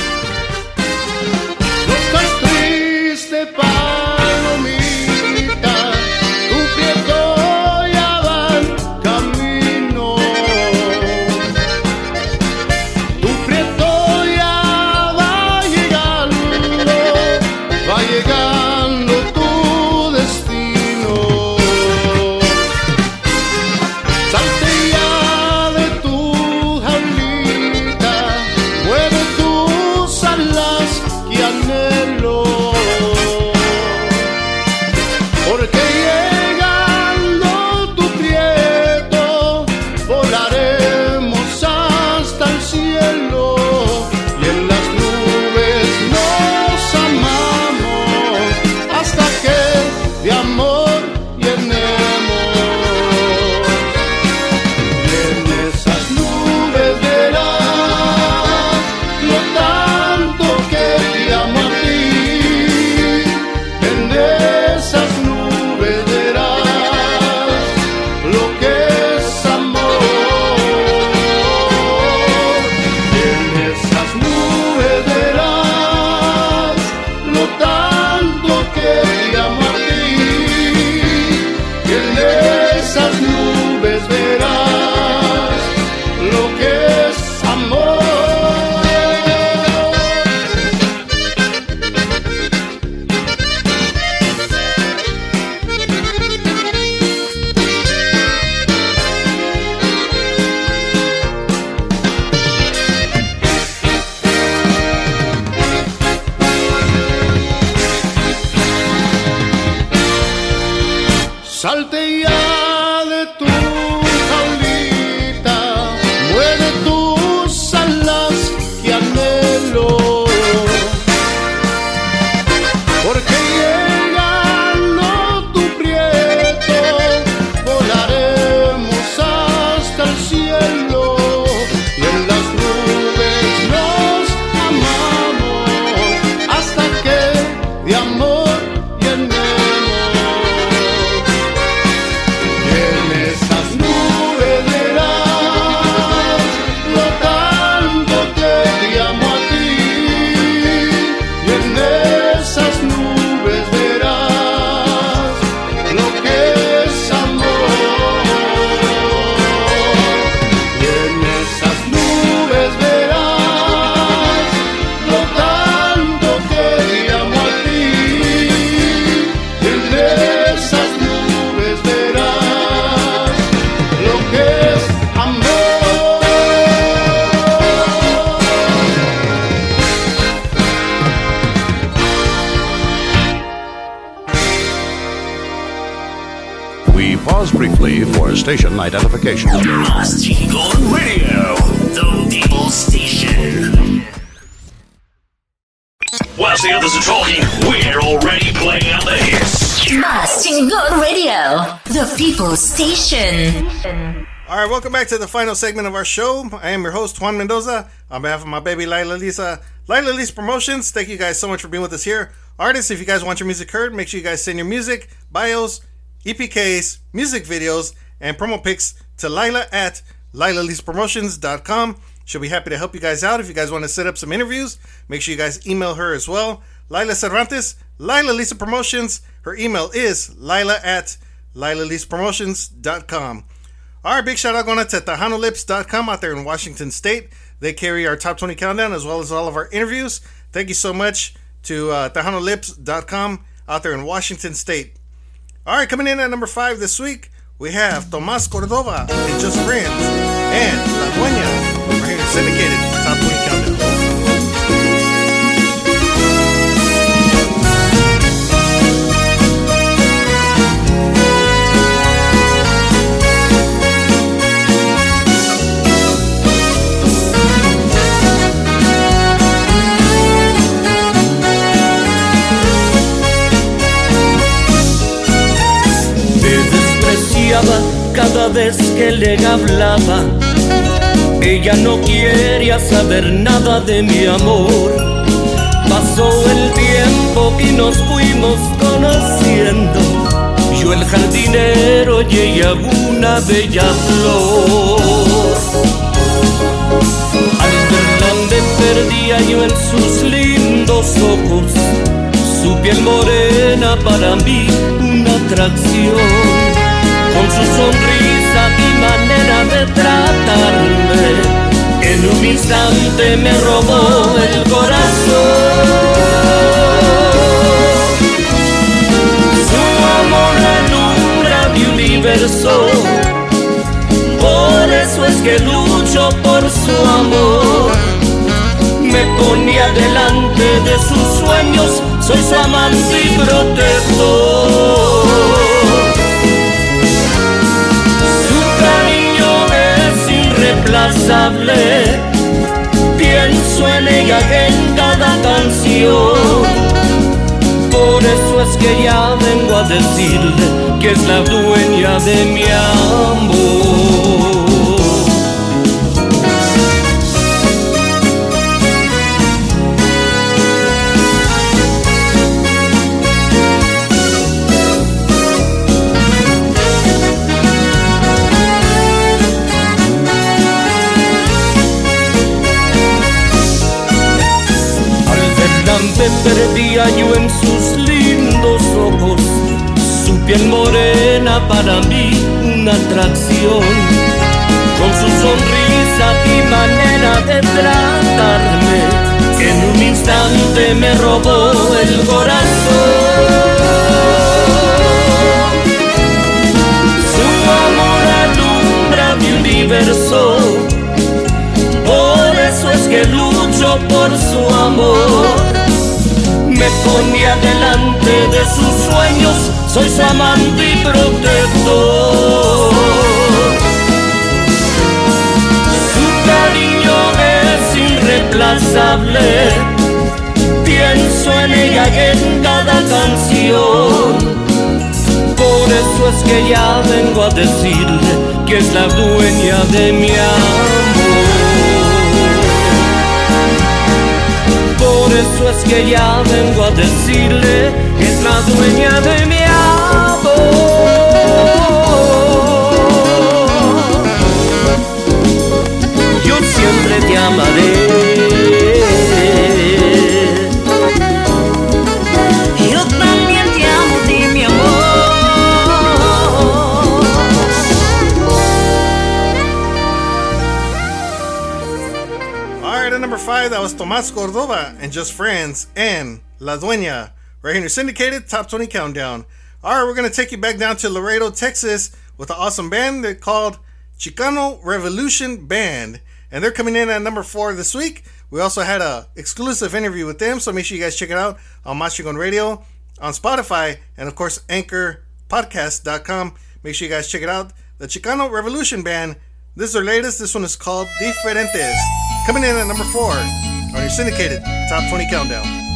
Station identification. Más Chingón Radio, the people station. Whilst the others are talking, we're already playing out the hits. Más Chingón Radio, the people station. All right, welcome back to the final segment of our show. I am your host, Juan Mendoza, on behalf of my baby Lilah Lisa. Lilah Lisa Promotions, thank you guys so much for being with us here. Artists, if you guys want your music heard, make sure you guys send your music, bios, EPKs, music videos, and promo pics to Lilah at LilahLisaPromotions.com. She'll be happy to help you guys out. If you guys want to set up some interviews, make sure you guys email her as well. Lilah Cervantes, Lilah Lisa Promotions. Her email is lilah at LilahLisaPromotions.com. All right, big shout out going out to TejanoLips.com out there in Washington State. They carry our top 20 countdown as well as all of our interviews. Thank you so much to uh, out there in Washington State. All right, coming in at number five this week, we have Tomas Cordova and Just Friends and La Dueña. We're here syndicated top 20 countdown. Cada vez que le hablaba. Ella no quería saber nada de mi amor. Pasó el tiempo y nos fuimos conociendo. Yo el jardinero y ella una bella flor. Al verla me perdía yo en sus lindos ojos. Su piel morena para mí una atracción. Con su sonrisa y manera de tratarme, en un instante me robó el corazón. Su amor alumbra mi universo, por eso es que lucho por su amor. Me ponía delante de sus sueños, soy su amante y protector. Irreemplazable, pienso en ella en cada canción. Por eso es que ya vengo a decirle que es la dueña de mi amor. Ya vengo a decirle que es la dueña de mi amor. Por eso es que ya vengo a decirle que es la dueña de mi amor. Yo siempre te amaré. Tomas Cordova and Just Friends and La Dueña. Right here in your syndicated top 20 countdown. All right, we're going to take you back down to Laredo, Texas with an awesome band they're called Chicano Revolution Band. And they're coming in at number four this week. We also had a exclusive interview with them, so make sure you guys check it out on Mas Chingon Radio, on Spotify, and of course, anchorpodcast.com. Make sure you guys check it out. The Chicano Revolution Band. This is their latest. This one is called Diferentes. Coming in at number four on your syndicated top 20 countdown.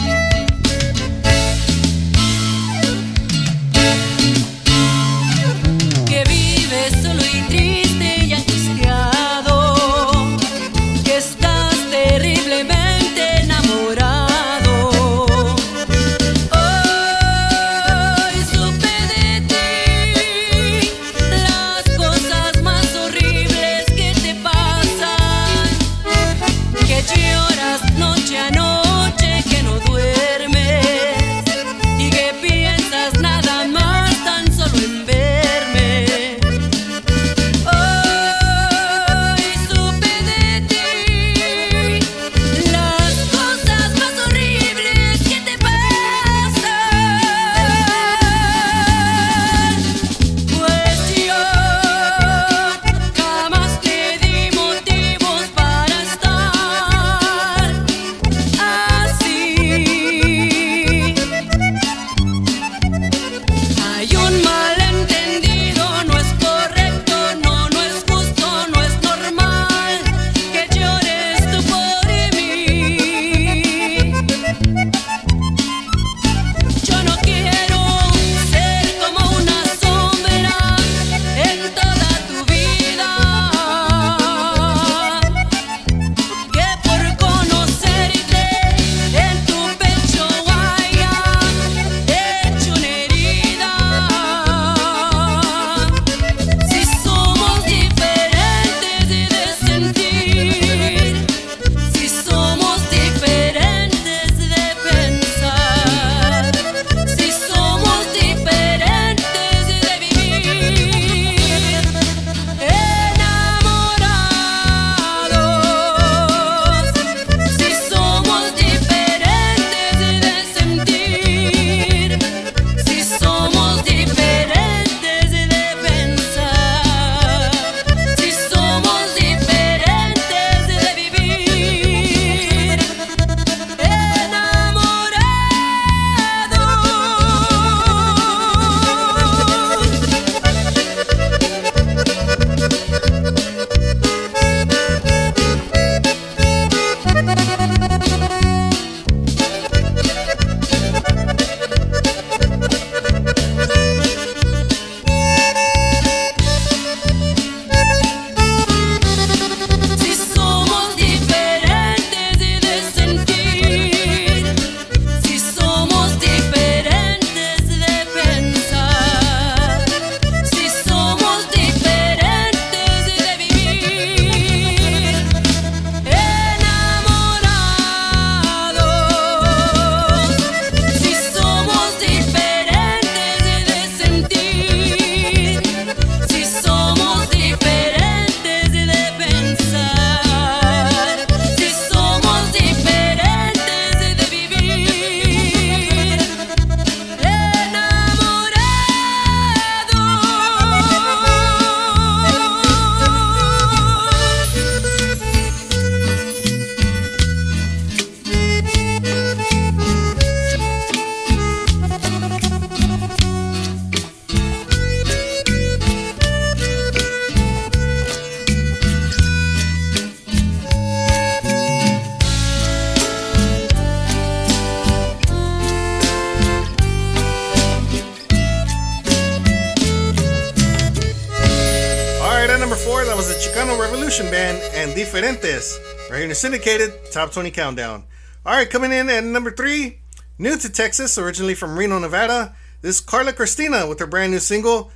Revolution Band and Diferentes. Right here in the syndicated Top 20 Countdown. All right, coming in at number three, new to Texas, originally from Reno, Nevada. This is Carla Cristina with her brand new single.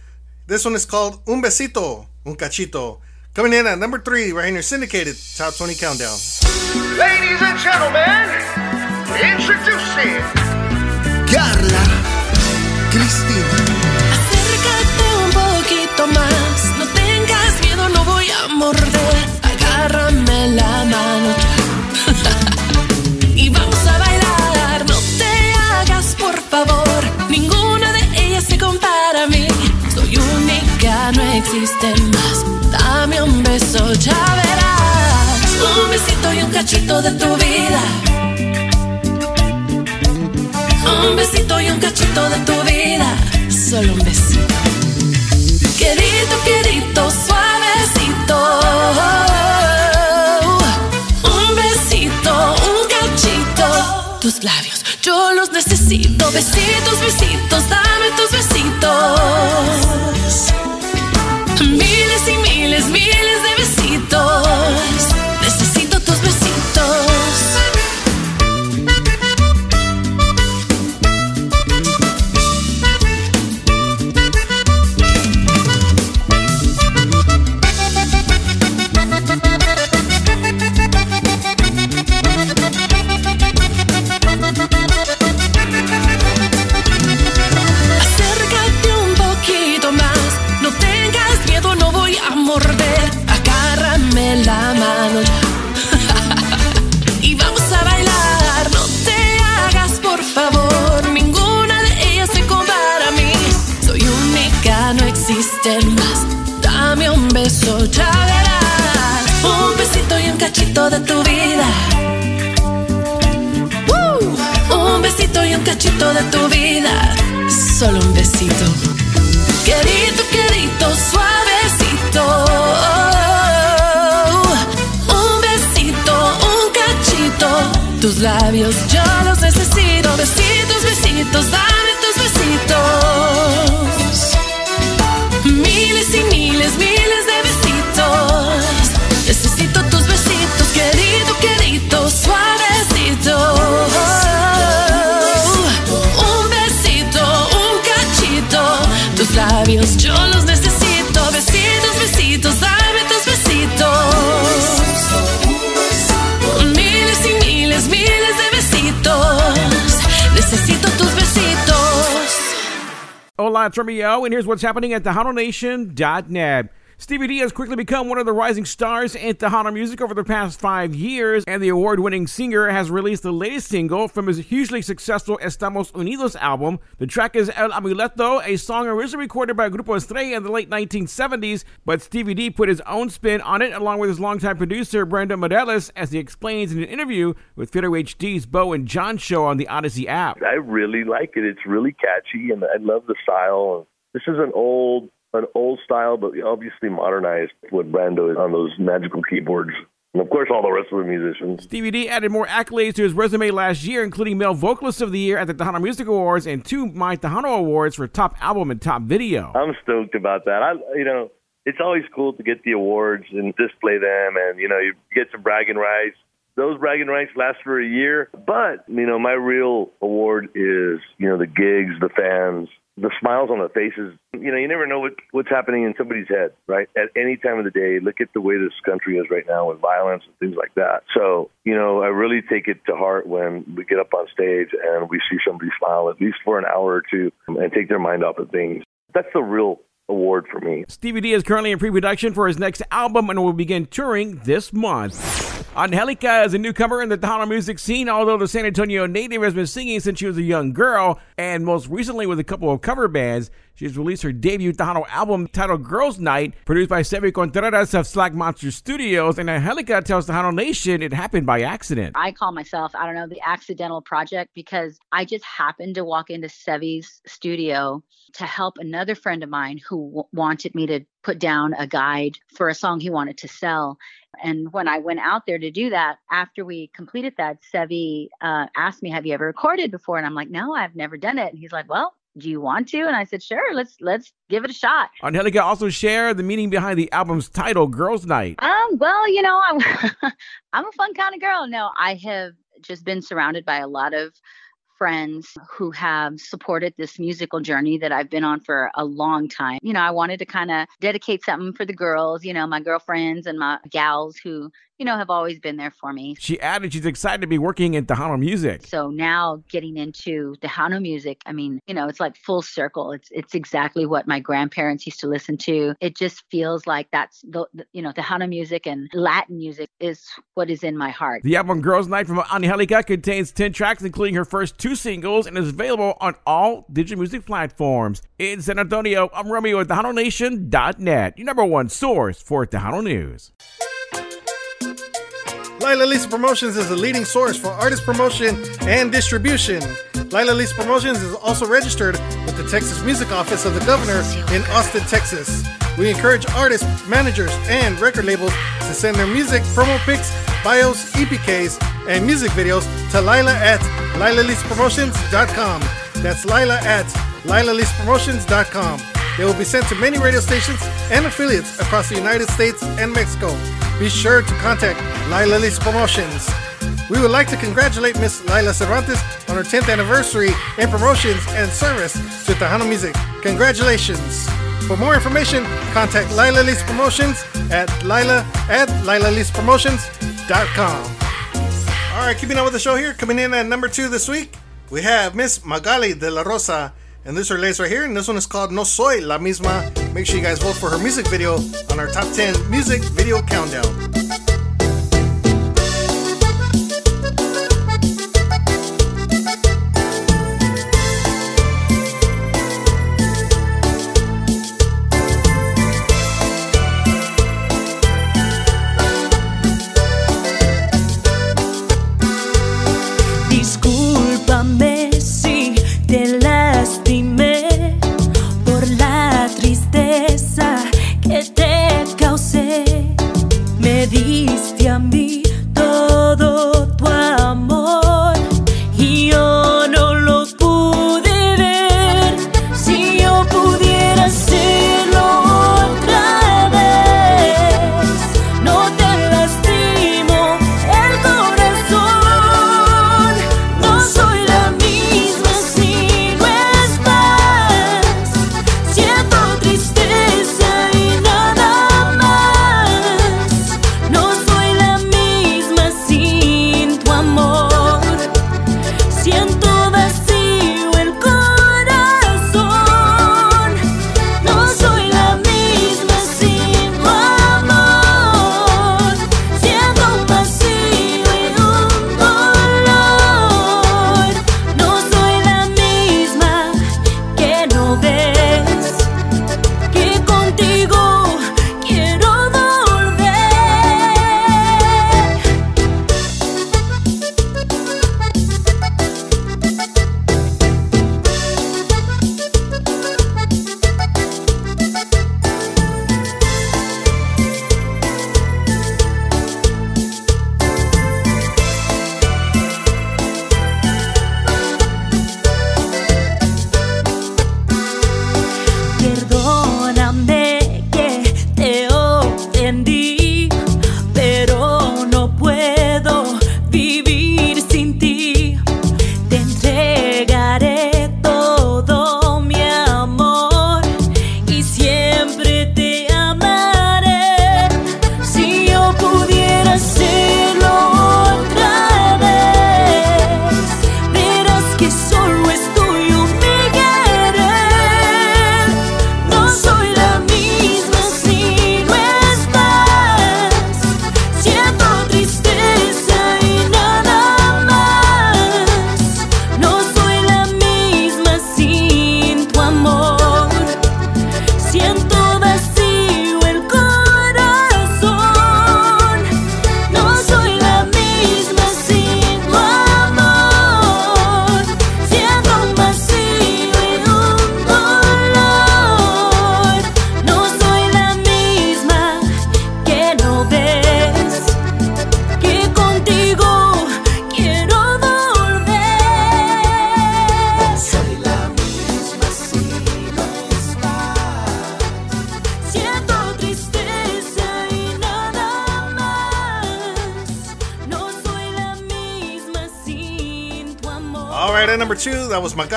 This one is called Un Besito, Un Cachito. Coming in at number three, right here in your syndicated Top 20 Countdown. Ladies and gentlemen, introducing Carla Cristina. Acércate un poquito más, Agárrame la mano <laughs> y vamos a bailar. No te hagas, por favor, ninguna de ellas se compara a mí. Soy única, no existen más. Dame un beso, ya verás. Un besito y un cachito de tu vida. Un besito y un cachito de tu vida. Solo un besito. Querido, querido, Un besito, un cachito. Tus labios, yo los necesito. Besitos, besitos, dame tus besitos. Miles y miles, miles de besitos. Cachito de tu vida. ¡Woo! Un besito y un cachito de tu vida. Solo un besito. Querido, querido, suavecito. Un besito, un cachito. Tus labios yo los necesito. Besitos, besitos, dame tus besitos. Hola, Tremio, and here's what's happening at TejanoNation.net. Stevie D has quickly become one of the rising stars in Tejano music over the past five years, and the award winning singer has released the latest single from his hugely successful Estamos Unidos album. The track is El Amuleto, a song originally recorded by Grupo Estrella in the late 1970s, but Stevie D put his own spin on it along with his longtime producer Brandon Morelis, as he explains in an interview with Fito HD's Bo and John show on the Odyssey app. I really like it. It's really catchy, and I love the style. This is an old, an old style, but obviously modernized with Brando is on those magical keyboards, and of course all the rest of the musicians. Stevie D added more accolades to his resume last year, including Male Vocalist of the Year at the Tejano Music Awards and two My Tejano Awards for Top Album and Top Video. I'm stoked about that. I, you know, it's always cool to get the awards and display them, and you know, you get some bragging rights. Those bragging rights last for a year, but you know, my real award is you know the gigs, the fans, the smiles on the faces. You know, you never know what what's happening in somebody's head, right? At any time of the day. Look at the way this country is right now with violence and things like that. So, you know, I really take it to heart when we get up on stage and we see somebody smile at least for an hour or two and take their mind off of things. That's the real award for me. Stevie D is currently in pre-production for his next album and will begin touring this month. Angelica is a newcomer in the Tejano music scene, although the San Antonio native has been singing since she was a young girl, and most recently with a couple of cover bands. She's released her debut Tejano album titled Girls Night, produced by Sevi Contreras of Slack Monster Studios, and Angelica tells Tejano Nation it happened by accident. I call myself, I don't know, the accidental project because I just happened to walk into Sevi's studio to help another friend of mine who w- wanted me to put down a guide for a song he wanted to sell. And when I went out there to do that, after we completed that, Sevi uh, asked me, Have you ever recorded before? And I'm like, No, I've never done it. And he's like, Well, do you want to? And I said, sure, let's let's give it a shot. Angelica also shared the meaning behind the album's title, Girls Night. Um, well, you know, I'm <laughs> I'm a fun kind of girl. No, I have just been surrounded by a lot of friends who have supported this musical journey that I've been on for a long time. You know, I wanted to kind of dedicate something for the girls, you know, my girlfriends and my gals who, you know, have always been there for me. She added she's excited to be working in Tejano music. So now getting into Tejano music, I mean, you know, it's like full circle. It's it's exactly what my grandparents used to listen to. It just feels like that's the, the you know, Tejano music and Latin music is what is in my heart. The album Girls Night from Angelica contains 10 tracks, including her first two singles, and is available on all digital music platforms. In San Antonio, I'm Romeo at TejanoNation.net, your number one source for Tejano news. Lilah Lisa Promotions is the leading source for artist promotion and distribution. Lilah Lisa Promotions is also registered with the Texas Music Office of the Governor in Austin, Texas. We encourage artists, managers, and record labels to send their music, promo pics, bios, EPKs, and music videos to Lilah at LilahLisaPromotions.com. That's Lilah at LilahLisaPromotions.com. They will be sent to many radio stations and affiliates across the United States and Mexico. Be sure to contact Lilah Lisa Promotions. We would like to congratulate Miss Lilah Cervantes on her 10th anniversary in promotions and service to Tejano music. Congratulations! For more information, contact Lilah Lisa Promotions at Lilah at LilahLisaPromotions.com. All right, keeping up with the show here, coming in at number two this week, we have Miss Magali de la Rosa. And this is her right here, and this one is called No Soy La Misma. Make sure you guys vote for her music video on our top 10 music video countdown.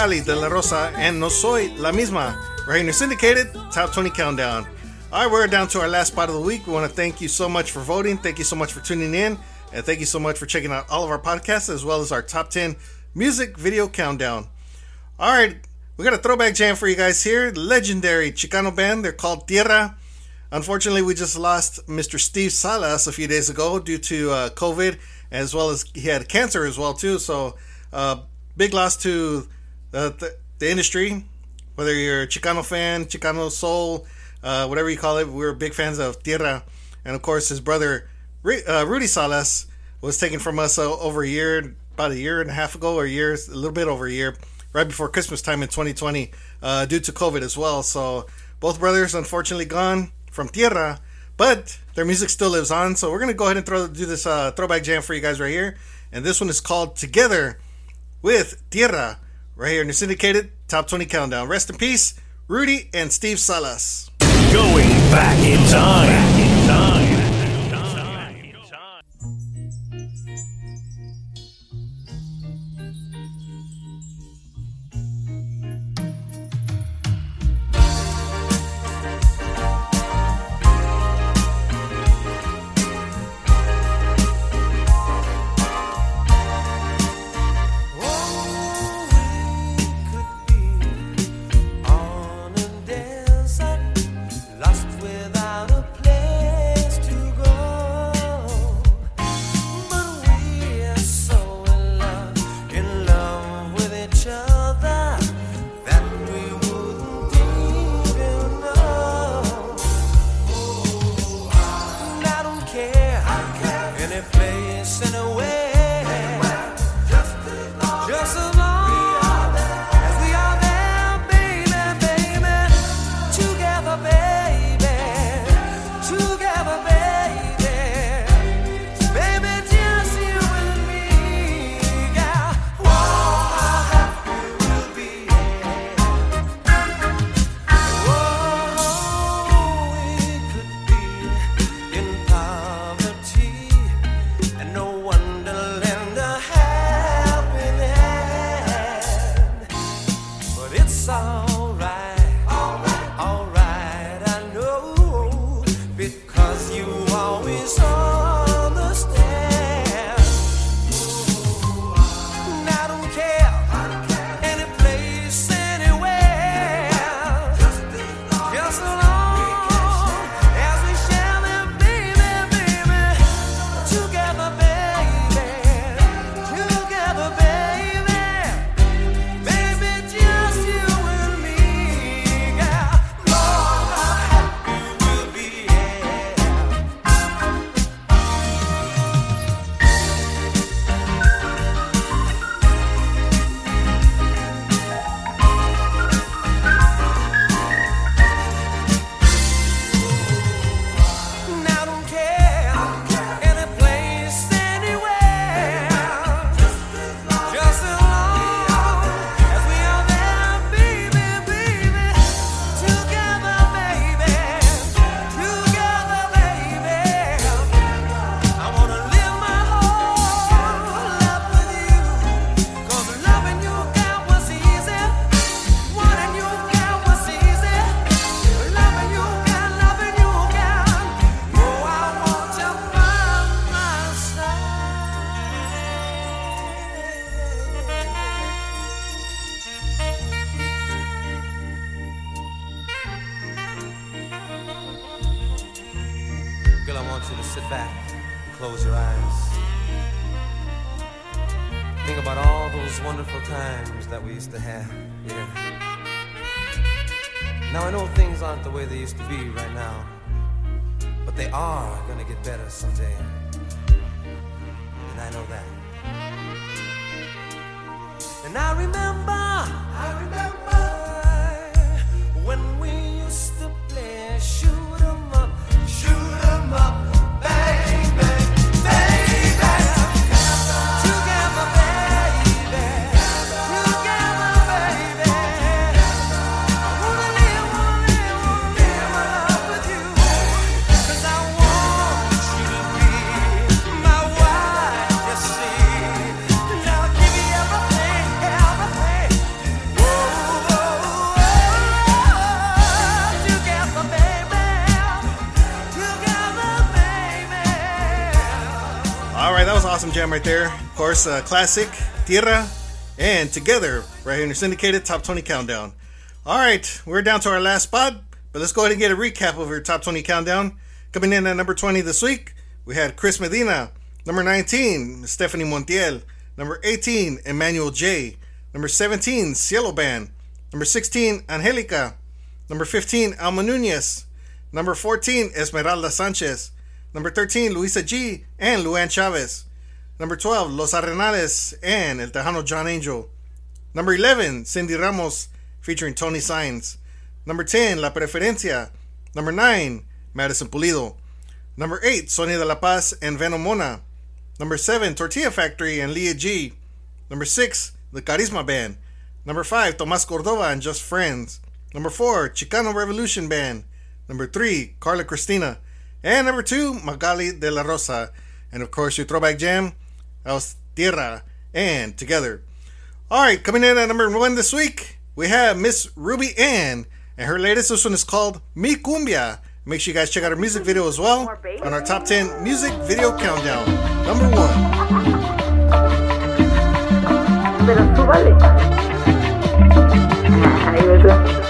De la Rosa and No Soy La Misma. Right here syndicated top 20 countdown. All right, we're down to our last spot of the week. We want to thank you so much for voting. Thank you so much for tuning in. And thank you so much for checking out all of our podcasts as well as our top 10 music video countdown. All right, we got a throwback jam for you guys here. Legendary Chicano band. They're called Tierra. Unfortunately, we just lost Mr. Steve Salas a few days ago due to uh, COVID, as well as he had cancer as well too. So, uh, big loss to the, the industry. Whether you're a Chicano fan, Chicano soul, uh, whatever you call it, we're big fans of Tierra. And of course, his brother uh, Rudy Salas was taken from us uh, over a year, about a year and a half ago, or years, a little bit over a year, right before Christmas time in 2020, uh, due to COVID as well. So both brothers unfortunately gone from Tierra, but their music still lives on. So we're gonna go ahead and throw do this uh, throwback jam for you guys right here, and this one is called "Together" with Tierra, right here in the syndicated top 20 countdown. Rest in peace, Rudy and Steve Salas. Going back in time. On jam right there. Of course, uh, classic Tierra and Together right here in your syndicated top 20 countdown. All right, we're down to our last spot, but let's go ahead and get a recap of your top 20 countdown. Coming in at number 20 this week, we had Chris Medina. Number 19, Stephanie Montiel. Number 18, Emmanuel J. Number 17, Cielo Band. Number 16, Angelica. Number 15, Alma Nunez. Number 14, Esmeralda Sanchez. Number 13, Luisa G. and Luann Chavez. Number 12, Los Arenales and El Tejano John Angel. Number 11, Cindy Ramos featuring Tony Signs. Number 10, La Preferencia. Number 9, Madison Pulido. Number 8, Sonia de la Paz and Venomona. Number 7, Tortilla Factory and Leah G. Number 6, The Carisma Band. Number 5, Tomas Cordova and Just Friends. Number 4, Chicano Revolution Band. Number 3, Carla Cristina. And number 2, Magali de la Rosa. And of course, your throwback jam, that Tierra and Together. All right, coming in at number 1 this week, we have Miss Ruby Ann. And her latest, this one is called Mi Cumbia. Make sure you guys check out her music video as well on our top 10 music video countdown. Number 1.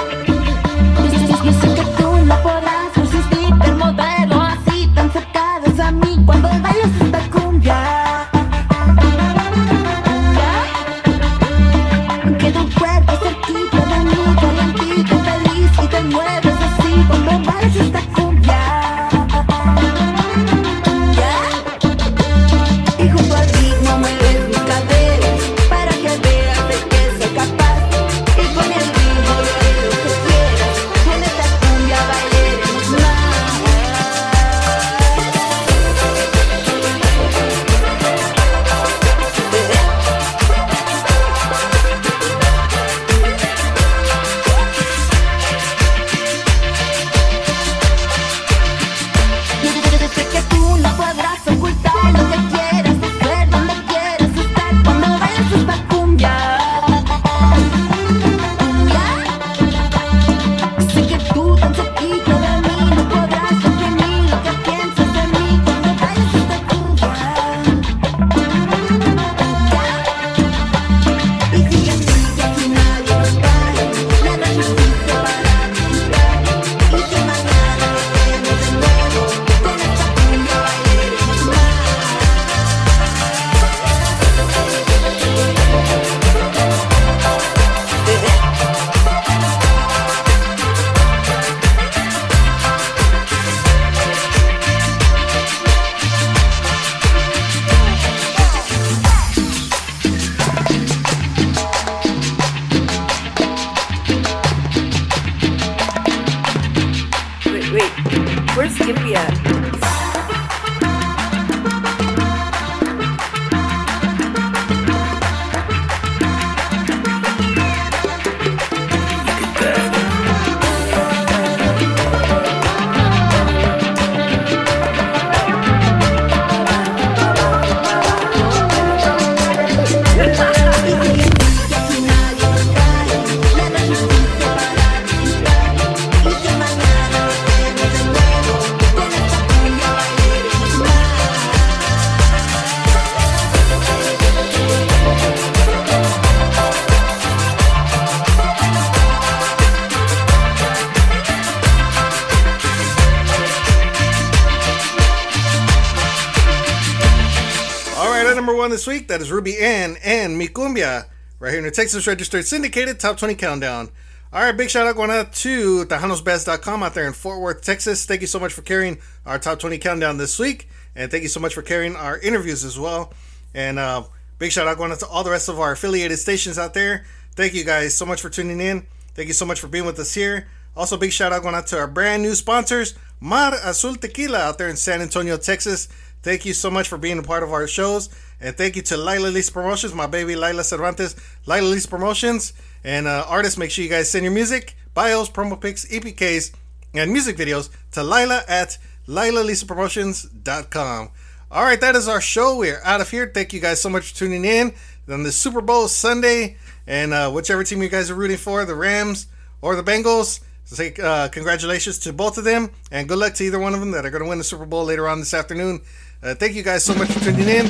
Texas Registered Syndicated Top 20 Countdown. All right, big shout out going out to TejanosBest.com out there in Fort Worth, Texas. Thank you so much for carrying our Top 20 Countdown this week, and thank you so much for carrying our interviews as well. And uh, big shout out going out to all the rest of our affiliated stations out there. Thank you guys so much for tuning in. Thank you so much for being with us here. Also, big shout out going out to our brand new sponsors, Mar Azul Tequila out there in San Antonio, Texas. Thank you so much for being a part of our shows. And thank you to Lilah Lisa Promotions, my baby Lilah Cervantes, Lilah Lisa Promotions. And uh, artists, make sure you guys send your music, bios, promo pics, EPKs, and music videos to Lilah at LilahLisaPromotions.com. All right, that is our show. We're out of here. Thank you guys so much for tuning in on the Super Bowl Sunday. And uh, whichever team you guys are rooting for, the Rams or the Bengals, say uh, congratulations to both of them. And good luck to either one of them that are going to win the Super Bowl later on this afternoon. Uh, thank you guys so much for tuning in.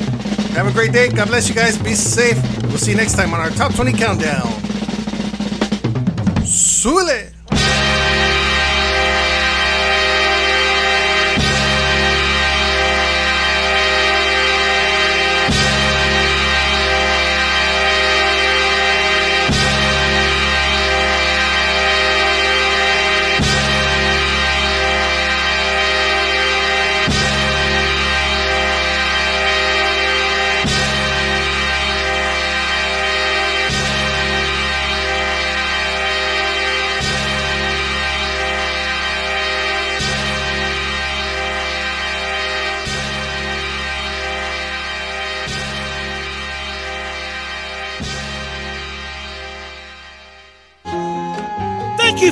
Have a great day. God bless you guys. Be safe. We'll see you next time on our top 20 countdown. Súbele.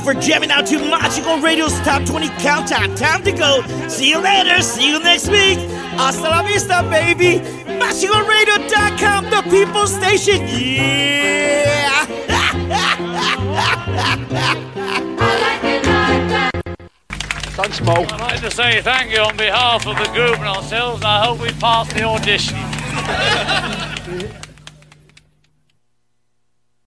For jamming out to Mas Chingon Radio's Top 20 Countdown. Time to go. See you later. See you next week. Hasta la vista, baby. MasChingonRadio.com, the people's station. Yeah. <laughs> Thanks, Mo. I'd like to say thank you on behalf of the group and ourselves. I hope we pass the audition. <laughs>